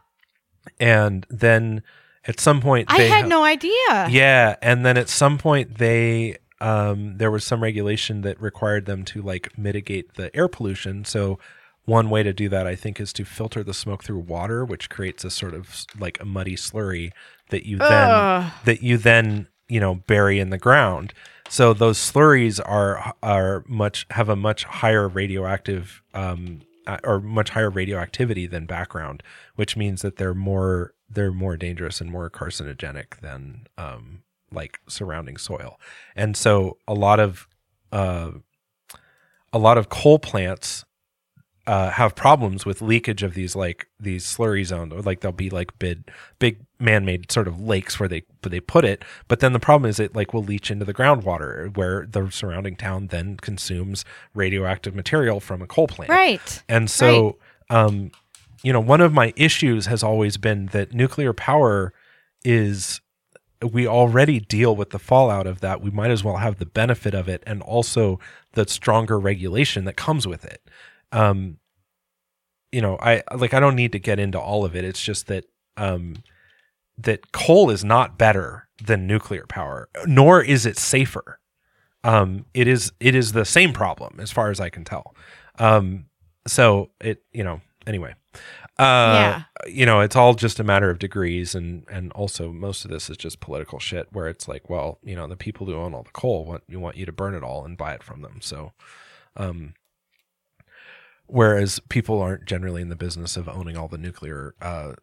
and then at some point I had ha- no idea. yeah, and then at some point they um there was some regulation that required them to like mitigate the air pollution. So one way to do that I think is to filter the smoke through water, which creates a sort of like a muddy slurry that you then Ugh. that you then you know bury in the ground. So those slurries are are much have a much higher radioactive um uh, or much higher radioactivity than background, which means that they're more they're more dangerous and more carcinogenic than um like surrounding soil. And so a lot of uh a lot of coal plants uh, have problems with leakage of these like these slurry zones, or like they'll be like big, big man-made sort of lakes where they where they put it. But then the problem is it like will leach into the groundwater, where the surrounding town then consumes radioactive material from a coal plant. Right. And so, um, you know, one of my issues has always been that nuclear power is we already deal with the fallout of that. We might as well have the benefit of it and also the stronger regulation that comes with it. Um, you know, I like I don't need to get into all of it. It's just that um, that coal is not better than nuclear power, nor is it safer. Um, it is it is the same problem as far as I can tell. Um, so it you know anyway uh you know it's all just a matter of degrees and and also most of this is just political shit where it's like well you know the people who own all the coal want you want you to burn it all and buy it from them so um whereas people aren't generally in the business of owning all the nuclear uh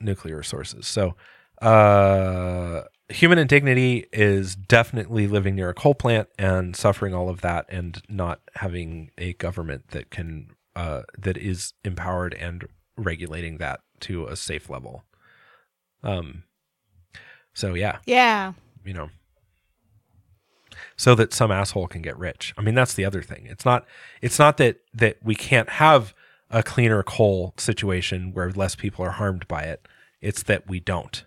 nuclear sources so uh human indignity is definitely living near a coal plant and suffering all of that and not having a government that can uh, that is empowered and regulating that to a safe level. Um, so yeah, Yeah. you know, so that some asshole can get rich. I mean, that's the other thing. It's not it's not that that we can't have a cleaner coal situation where less people are harmed by it. It's that we don't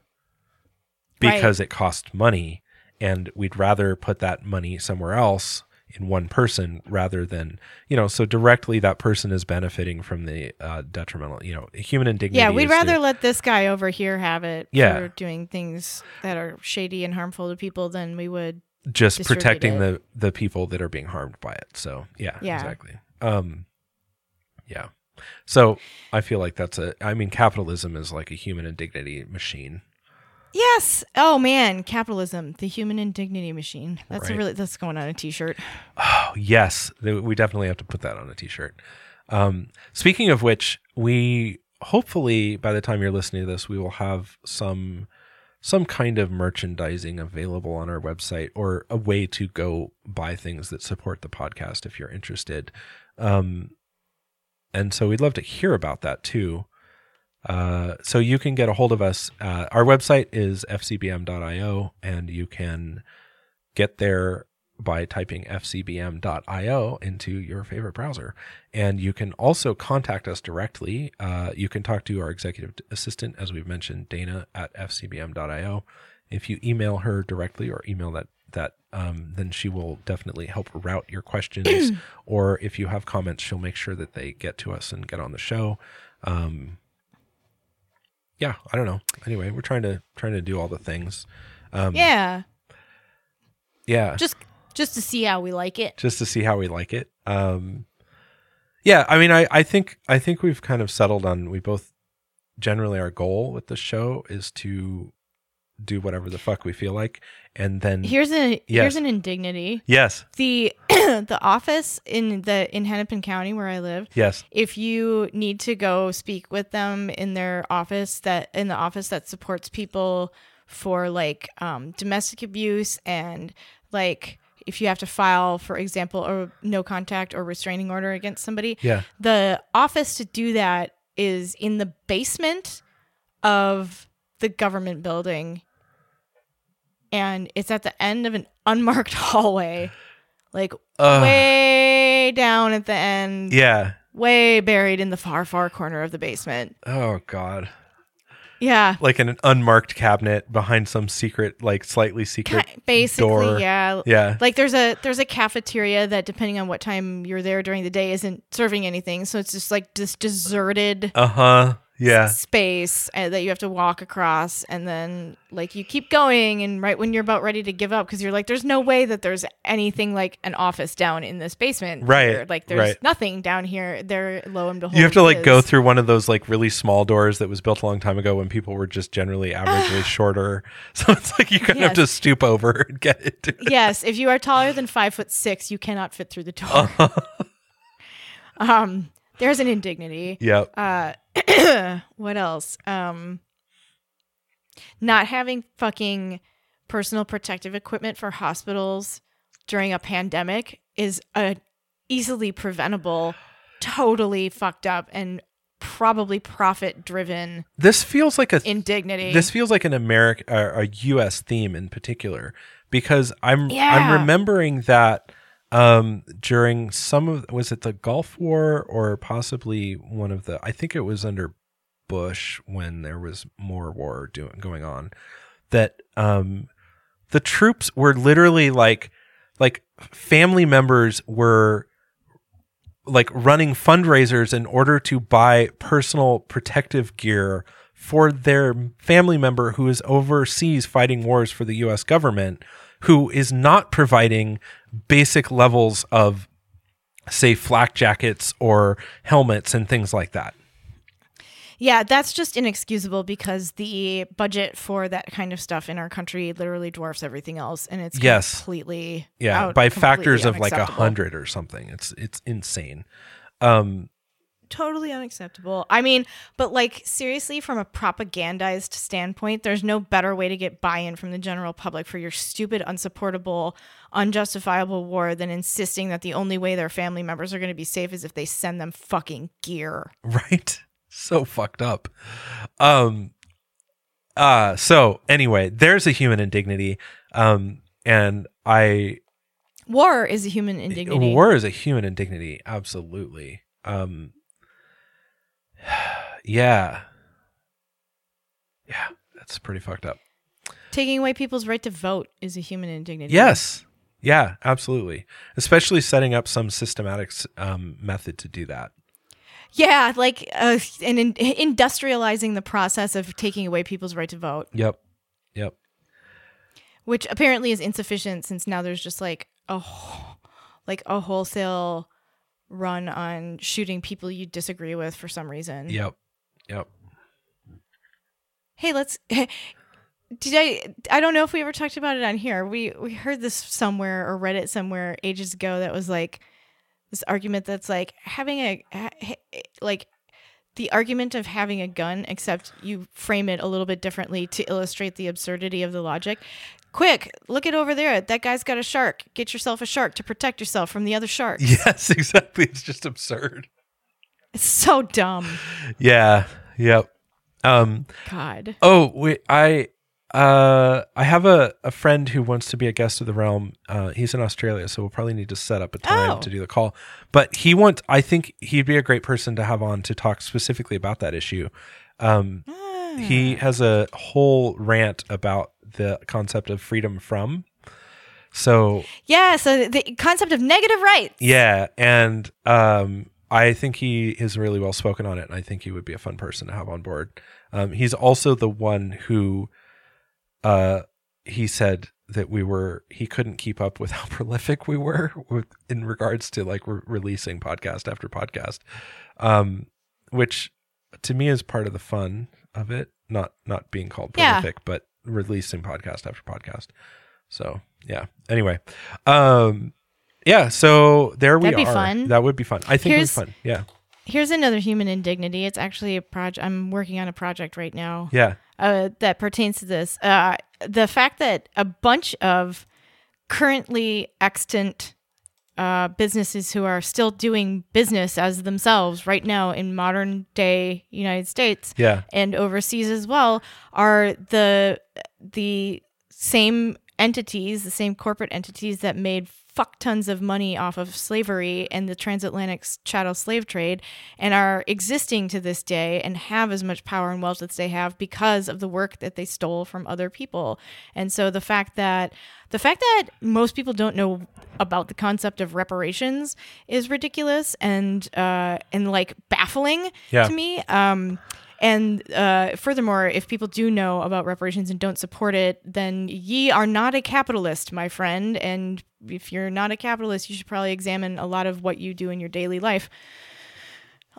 Right. because it costs money and we'd rather put that money somewhere else in one person rather than you know so directly that person is benefiting from the uh, detrimental you know human indignity Yeah, we'd rather the- let this guy over here have it Yeah. for doing things that are shady and harmful to people than we would. just protecting it. the the people that are being harmed by it so yeah, Yeah. exactly um yeah so i feel like that's a i mean capitalism is like a human indignity machine Yes. Oh man, capitalism, the human indignity machine. That's a Right. really that's going on a t-shirt. Oh, yes. We definitely have to put that on a t shirt. Um, speaking of which, we hopefully by the time you're listening to this, we will have some some kind of merchandising available on our website or a way to go buy things that support the podcast if you're interested. Um, and so we'd love to hear about that too. Uh, so you can get a hold of us. Uh, our website is fcbm.io, and you can get there by typing fcbm.io into your favorite browser. And you can also contact us directly. Uh, you can talk to our executive assistant, as we've mentioned, Dana at fcbm.io. If you email her directly or email that that um, then she will definitely help route your questions. or if you have comments, she'll make sure that they get to us and get on the show. Um, yeah, I don't know. Anyway, we're trying to trying to do all the things. Um, Yeah. yeah, Just just to see how we like it. just to see how we like it. Um, yeah, I mean, I, I think I think we've kind of settled on we both generally our goal with the show is to do whatever the fuck we feel like, and then Here's a Yes. here's an indignity. yes, The the office in the in Hennepin County where I live, yes, if you need to go speak with them in their office that in the office that supports people for like um, domestic abuse and like if you have to file for example a no contact or restraining order against somebody yeah, the office to do that is in the basement of the government building and it's at the end of an unmarked hallway like Ugh. way down at the end yeah. way buried in the far far corner of the basement Oh god, yeah like in an unmarked cabinet behind some secret, like slightly secret. Basically door. yeah Yeah, like there's a there's a cafeteria that depending on what time you're there during the day isn't serving anything so it's just like this deserted uh huh. Yeah, space uh, that you have to walk across and then like you keep going and right when you're about ready to give up because you're like there's no way that there's anything like an office down in this basement Right, here. like there's right. nothing down here there lo and behold you have to like go through one of those like really small doors that was built a long time ago when people were just generally averagely shorter. So it's like you kind of have to stoop over and get it. yes if you are taller than five foot six you cannot fit through the door Uh-huh. um there's an indignity yep. uh what else um not having fucking personal protective equipment for hospitals during a pandemic is a easily preventable totally fucked up and probably profit driven This feels like a indignity this feels like an American uh, a U.S. theme in particular because I'm I'm remembering that um, during some of was it the Gulf War or possibly one of the I think it was under Bush when there was more war doing going on that um, the troops were literally like like family members were like running fundraisers in order to buy personal protective gear for their family member who is overseas fighting wars for the US government who is not providing basic levels of say flak jackets or helmets and things like that. yeah that's just inexcusable because the budget for that kind of stuff in our country literally dwarfs everything else and it's Yes. completely Yeah, out- by completely factors of like a hundred or something. It's it's insane. Um totally unacceptable. I mean, but like seriously, from a propagandized standpoint, there's no better way to get buy-in from the general public for your stupid, unsupportable, unjustifiable war than insisting that the only way their family members are going to be safe is if they send them fucking gear. right so fucked up um uh so anyway there's a human indignity um and i War is a human indignity. war is a human indignity absolutely um yeah yeah that's pretty fucked up Taking away people's right to vote is a human indignity. yes Yeah, absolutely. Especially setting up some systematic um, method to do that. Yeah, like uh, and in, industrializing the process of taking away people's right to vote. Yep. Yep. Which apparently is insufficient since now there's just like a like a wholesale run on shooting people you disagree with for some reason. Yep. Yep. Hey, let's did I I don't know if we ever talked about it on here. We we heard this somewhere or read it somewhere ages ago that was like this argument that's like having a like the argument of having a gun except you frame it a little bit differently to illustrate the absurdity of the logic. Quick, look it over there. That guy's got a shark. Get yourself a shark to protect yourself from the other sharks. Yes, exactly. It's just absurd. It's so dumb. Yeah. Yep. Um God. Oh, wait, I uh, I have a, a friend who wants to be a guest of the realm. Uh, he's in Australia, so we'll probably need to set up a time Oh. to do the call. But he wants. I think he'd be a great person to have on to talk specifically about that issue. Um, he Ah. has a whole rant about the concept of freedom from. So Yeah, so the concept of negative rights. yeah, and um, I think he is really well spoken on it, and I think he would be a fun person to have on board. Um, he's also the one who, uh, he said that we were he couldn't keep up with how prolific we were with, in regards to like re- releasing podcast after podcast, um, which to me is part of the fun of it. Not not being called Yeah. prolific, but releasing podcast after podcast. So yeah. Anyway, um, yeah. So there we That'd be are. fun. That would be fun. I think Here's- it would be fun. Yeah. Here's another human indignity. It's actually a project. I'm working on a project right now Yeah. uh, that pertains to this. Uh, the fact that a bunch of currently extant uh, businesses who are still doing business as themselves right now in modern day United States Yeah. and overseas as well are the the same entities, the same corporate entities that made fuck tons of money off of slavery and the transatlantic chattel slave trade and are existing to this day and have as much power and wealth as they have because of the work that they stole from other people. And so the fact that the fact that most people don't know about the concept of reparations is ridiculous and uh and like baffling Yeah. to me. Um and uh, furthermore, if people do know about reparations and don't support it, then ye are not a capitalist, my friend. And if you're not a capitalist, you should probably examine a lot of what you do in your daily life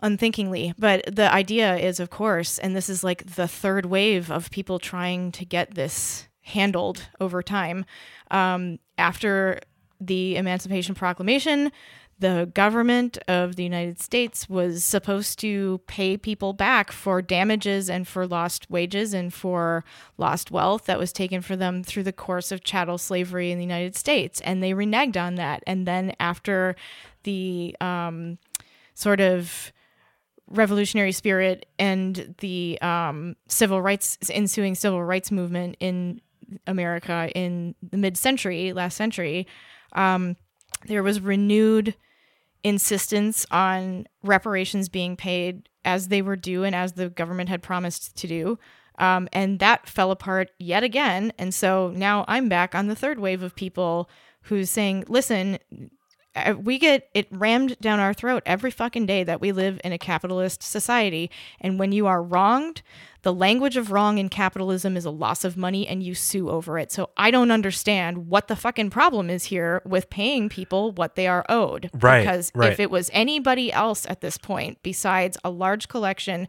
unthinkingly. But the idea is, of course, and this is like the third wave of people trying to get this handled over time. Um, after the Emancipation Proclamation, the government of the United States was supposed to pay people back for damages and for lost wages and for lost wealth that was taken for them through the course of chattel slavery in the United States. And they reneged on that. And then after the um, sort of revolutionary spirit and the um, civil rights ensuing civil rights movement in America in the mid-century, last century, um, there was renewed insistence on reparations being paid as they were due and as the government had promised to do. Um, and that fell apart yet again. And so now I'm back on the third wave of people who's saying, listen, uh, we get it rammed down our throat every fucking day that we live in a capitalist society. And when you are wronged, the language of wrong in capitalism is a loss of money and you sue over it. So I don't understand what the fucking problem is here with paying people what they are owed. Right, Because right. if it was anybody else at this point besides a large collection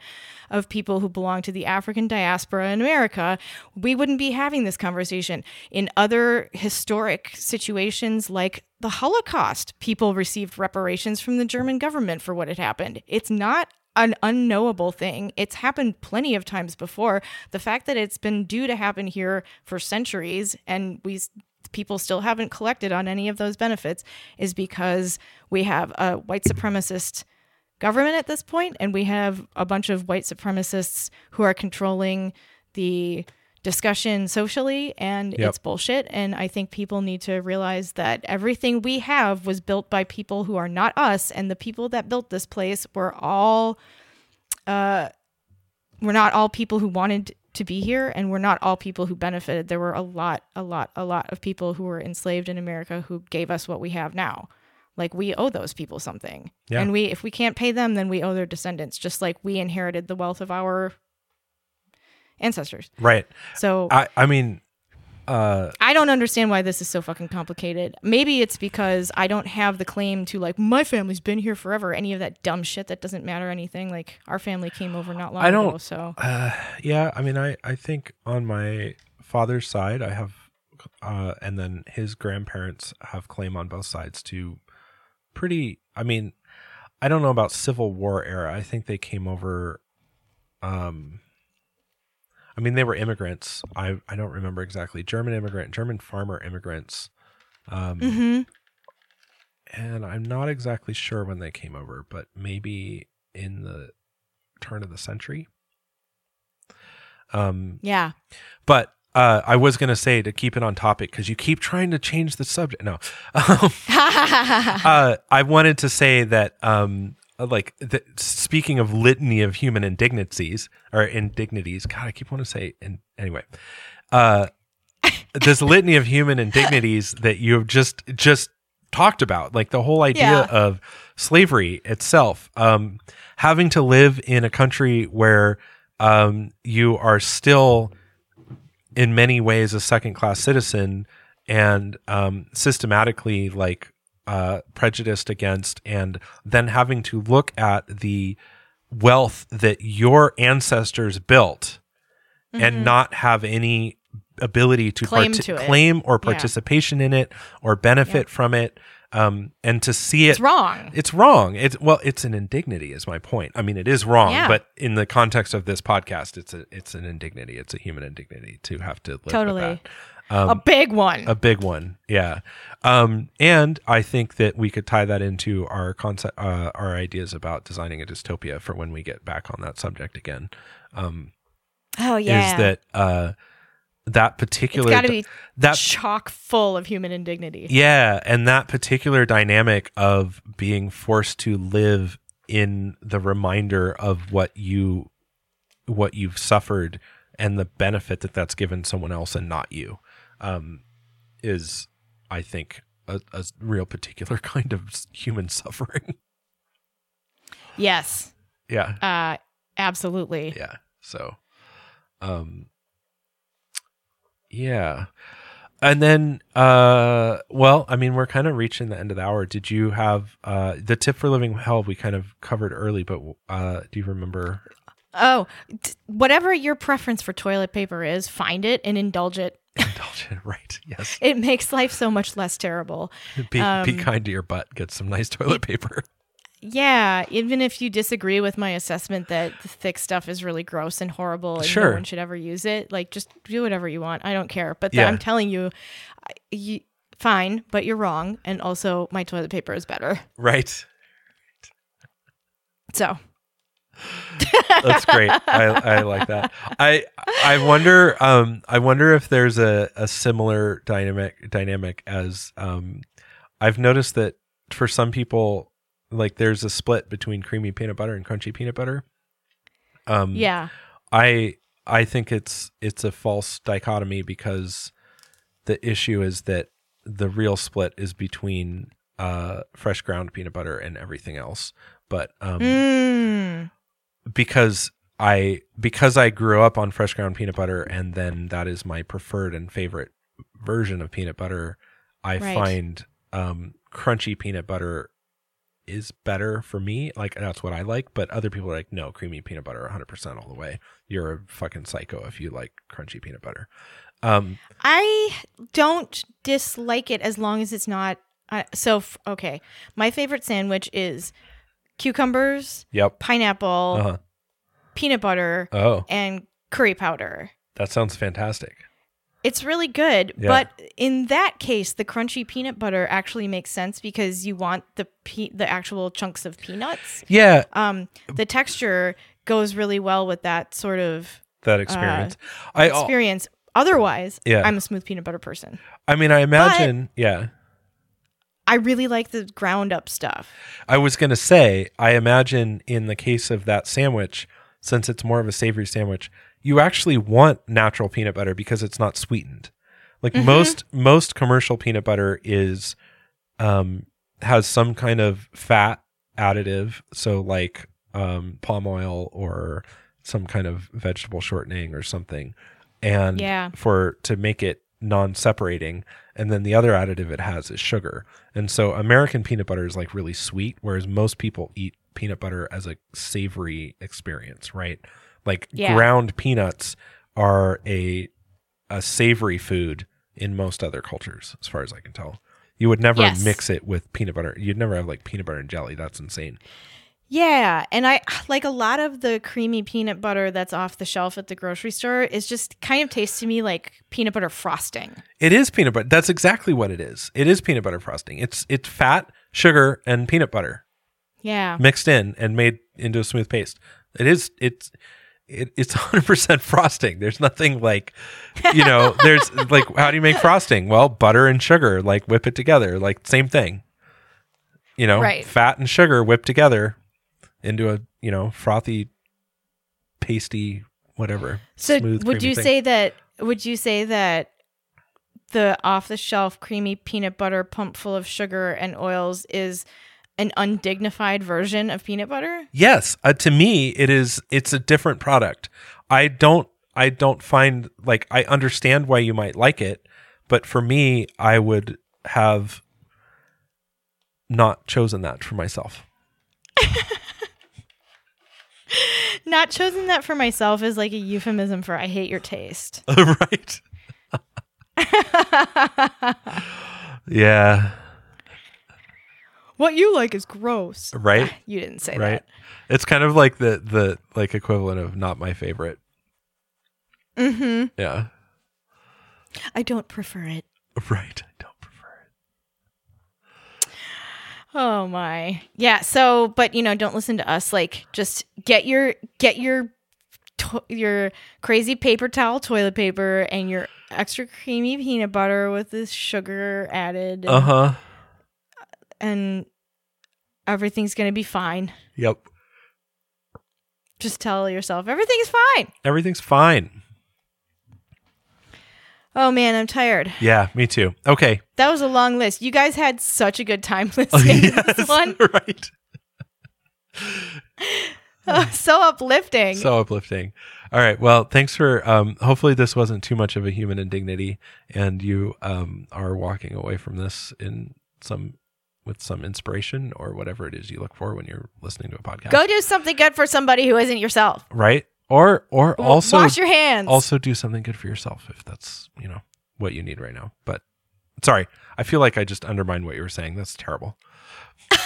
of people who belong to the African diaspora in America, we wouldn't be having this conversation. In other historic situations like the Holocaust, people received reparations from the German government for what had happened. It's not an unknowable thing. It's happened plenty of times before. The fact that it's been due to happen here for centuries and we people still haven't collected on any of those benefits is because we have a white supremacist government at this point and we have a bunch of white supremacists who are controlling the discussion socially and Yep. it's bullshit and i think people need to realize that everything we have was built by people who are not us and the people that built this place were all uh we're not all people who wanted to be here and we're not all people who benefited there were a lot a lot a lot of people who were enslaved in america who gave us what we have now like we owe those people something Yeah. and we if we can't pay them then we owe their descendants just like we inherited the wealth of our ancestors Right. so I, I mean, uh, I don't understand why this is so fucking complicated maybe it's because i don't have the claim to like my family's been here forever any of that dumb shit that doesn't matter anything like our family came over not long I don't- ago so uh, yeah. I mean, I I think on my father's side, I have, uh, and then his grandparents have claim on both sides to pretty. I mean, I don't know about Civil War era. I think they came over. Um, I mean, they were immigrants. I I don't remember exactly. German immigrant, German farmer immigrants. Um, hmm and I'm not exactly sure when they came over, but maybe in the turn of the century. Um, yeah but uh, I was gonna say to keep it on topic because you keep trying to change the subject. No, um, uh, I wanted to say that, um, like, the, speaking of litany of human indignities or indignities, God, I keep wanting to say, in, anyway, uh, this litany of human indignities that you have just just talked about, like the whole idea Yeah. of slavery itself, um, having to live in a country where um, you are still in many ways a second class citizen and um, systematically like uh, prejudiced against, and then having to look at the wealth that your ancestors built and not have any ability to, Mm-hmm. Claim parti- to claim or Yeah. participation in it or benefit from it um, and to see it it's wrong it's wrong. It's well, it's an indignity, is my point. I mean, it is wrong, Yeah. but in the context of this podcast, it's a it's an indignity. It's a human indignity to have to live Totally. with that. A big one A big one, yeah. Um, and I think that we could tie that into our concept, uh, our ideas about designing a dystopia for when we get back on that subject again. Um, oh yeah Is that uh, that it's particular got to be that chock full of human indignity Yeah, and that particular dynamic of being forced to live in the reminder of what you what you've suffered and the benefit that that's given someone else and not you um, is I think a, a real particular kind of human suffering. yes yeah. uh absolutely Yeah. So um yeah. And then uh well, I mean we're kind of reaching the end of the hour. Did you have uh the tip for living hell we kind of covered early, but uh do you remember oh t- whatever your preference for toilet paper is find it and indulge it indulgent right? Yes. it makes life so much less terrible Be be Um, kind to your butt. Get some nice toilet paper. yeah even if you disagree with my assessment that the thick stuff is really gross and horrible and Sure. no one should ever use it like just do whatever you want i don't care but Yeah. i'm telling you, you fine but you're wrong and also my toilet paper is better Right. so That's great. I, I like that. I I wonder um I wonder if there's a, a similar dynamic dynamic as um I've noticed that for some people like there's a split between creamy peanut butter and crunchy peanut butter. Um yeah I I think it's it's a false dichotomy because the issue is that the real split is between uh fresh ground peanut butter and everything else. But um Mm. Because I because I grew up on fresh ground peanut butter and then that is my preferred and favorite version of peanut butter, I Right. find um crunchy peanut butter is better for me. Like that's what I like, but other people are like no, creamy peanut butter 100% all the way. You're a fucking psycho if you like crunchy peanut butter. Um I don't dislike it as long as it's not. Uh, so f- okay, my favorite sandwich is cucumbers, yep. pineapple, Uh-huh. peanut butter, Oh, and curry powder. that sounds fantastic. It's really good, Yeah. but in that case, the crunchy peanut butter actually makes sense because you want the pe- the actual chunks of peanuts. Yeah, Um, the texture goes really well with that sort of that experience. I al- experience. Otherwise, Yeah. I'm a smooth peanut butter person. I mean, I imagine, yeah. I really like the ground up stuff. I was going to say, I imagine in the case of that sandwich, since it's more of a savory sandwich, you actually want natural peanut butter because it's not sweetened. Like Mhm. most most commercial peanut butter is um has some kind of fat additive, so like um palm oil or some kind of vegetable shortening or something. And Yeah. for to make it non-separating and then the other additive it has is sugar. And so American peanut butter is like really sweet whereas most people eat peanut butter as a savory experience, right? Like Yeah. ground peanuts are a a savory food in most other cultures as far as I can tell. You would never Yes. mix it with peanut butter. You'd never have like peanut butter and jelly. That's insane. Yeah, and I like a lot of the creamy peanut butter that's off the shelf at the grocery store is just kind of tastes to me like peanut butter frosting. It is peanut butter. That's exactly what it is. It is peanut butter frosting. It's it's fat, sugar, and peanut butter Yeah. mixed in and made into a smooth paste. It is it's it, it's 100% frosting. There's nothing like you know, there's like how do you make frosting? Well, butter and sugar, like whip it together, like same thing. You know, Right. fat and sugar whipped together into a, you know, frothy pasty whatever. So smooth, would you thing. say that would you say that the off the shelf creamy peanut butter pumped full of sugar and oils is an undignified version of peanut butter? Yes, uh, to me it is it's a different product. I don't I don't find like I understand why you might like it, but for me I would have not chosen that for myself. Not chosen that for myself is like a euphemism for I hate your taste. right? yeah, what you like is gross. right? You didn't say right. that. It's kind of like the the like equivalent of not my favorite. Mhm. Yeah. I don't prefer it. Right. I don't prefer it. Oh my. Yeah, so but you know, don't listen to us like just get your get your to- your crazy paper towel toilet paper and your extra creamy peanut butter with this sugar added Uh-huh. and everything's going to be fine. Yep. Just tell yourself everything's fine. Everything's fine. Oh man, I'm tired. Yeah, me too. Okay. That was a long list. You guys had such a good time Oh, listening to this one. right. so uplifting. So uplifting. All right. Well, thanks for. Um, hopefully, this wasn't too much of a human indignity, and you um, are walking away from this in some with some inspiration or whatever it is you look for when you're listening to a podcast. Go do something good for somebody who isn't yourself. right. Or or also wash your hands. also do something good for yourself if that's you know what you need right now. But sorry, I feel like I just undermined what you were saying. That's terrible.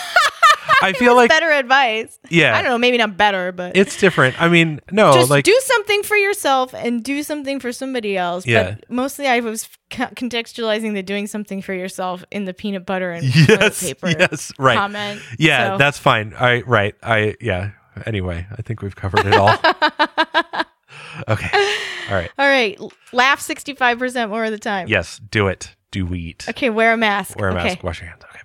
I feel like better advice. yeah, I don't know, maybe not better, but it's different. I mean, no, just like do something for yourself and do something for somebody else. Yeah. But mostly I was contextualizing the doing something for yourself in the peanut butter and yes, paper yes, right. comment. Yeah, So- that's fine. I right. I yeah. Anyway, I think we've covered it all. okay. All right. All right. Laugh 65% more of the time. Yes, do it. Do it. Okay, wear a mask. Wear a okay. mask. Wash your hands. Okay.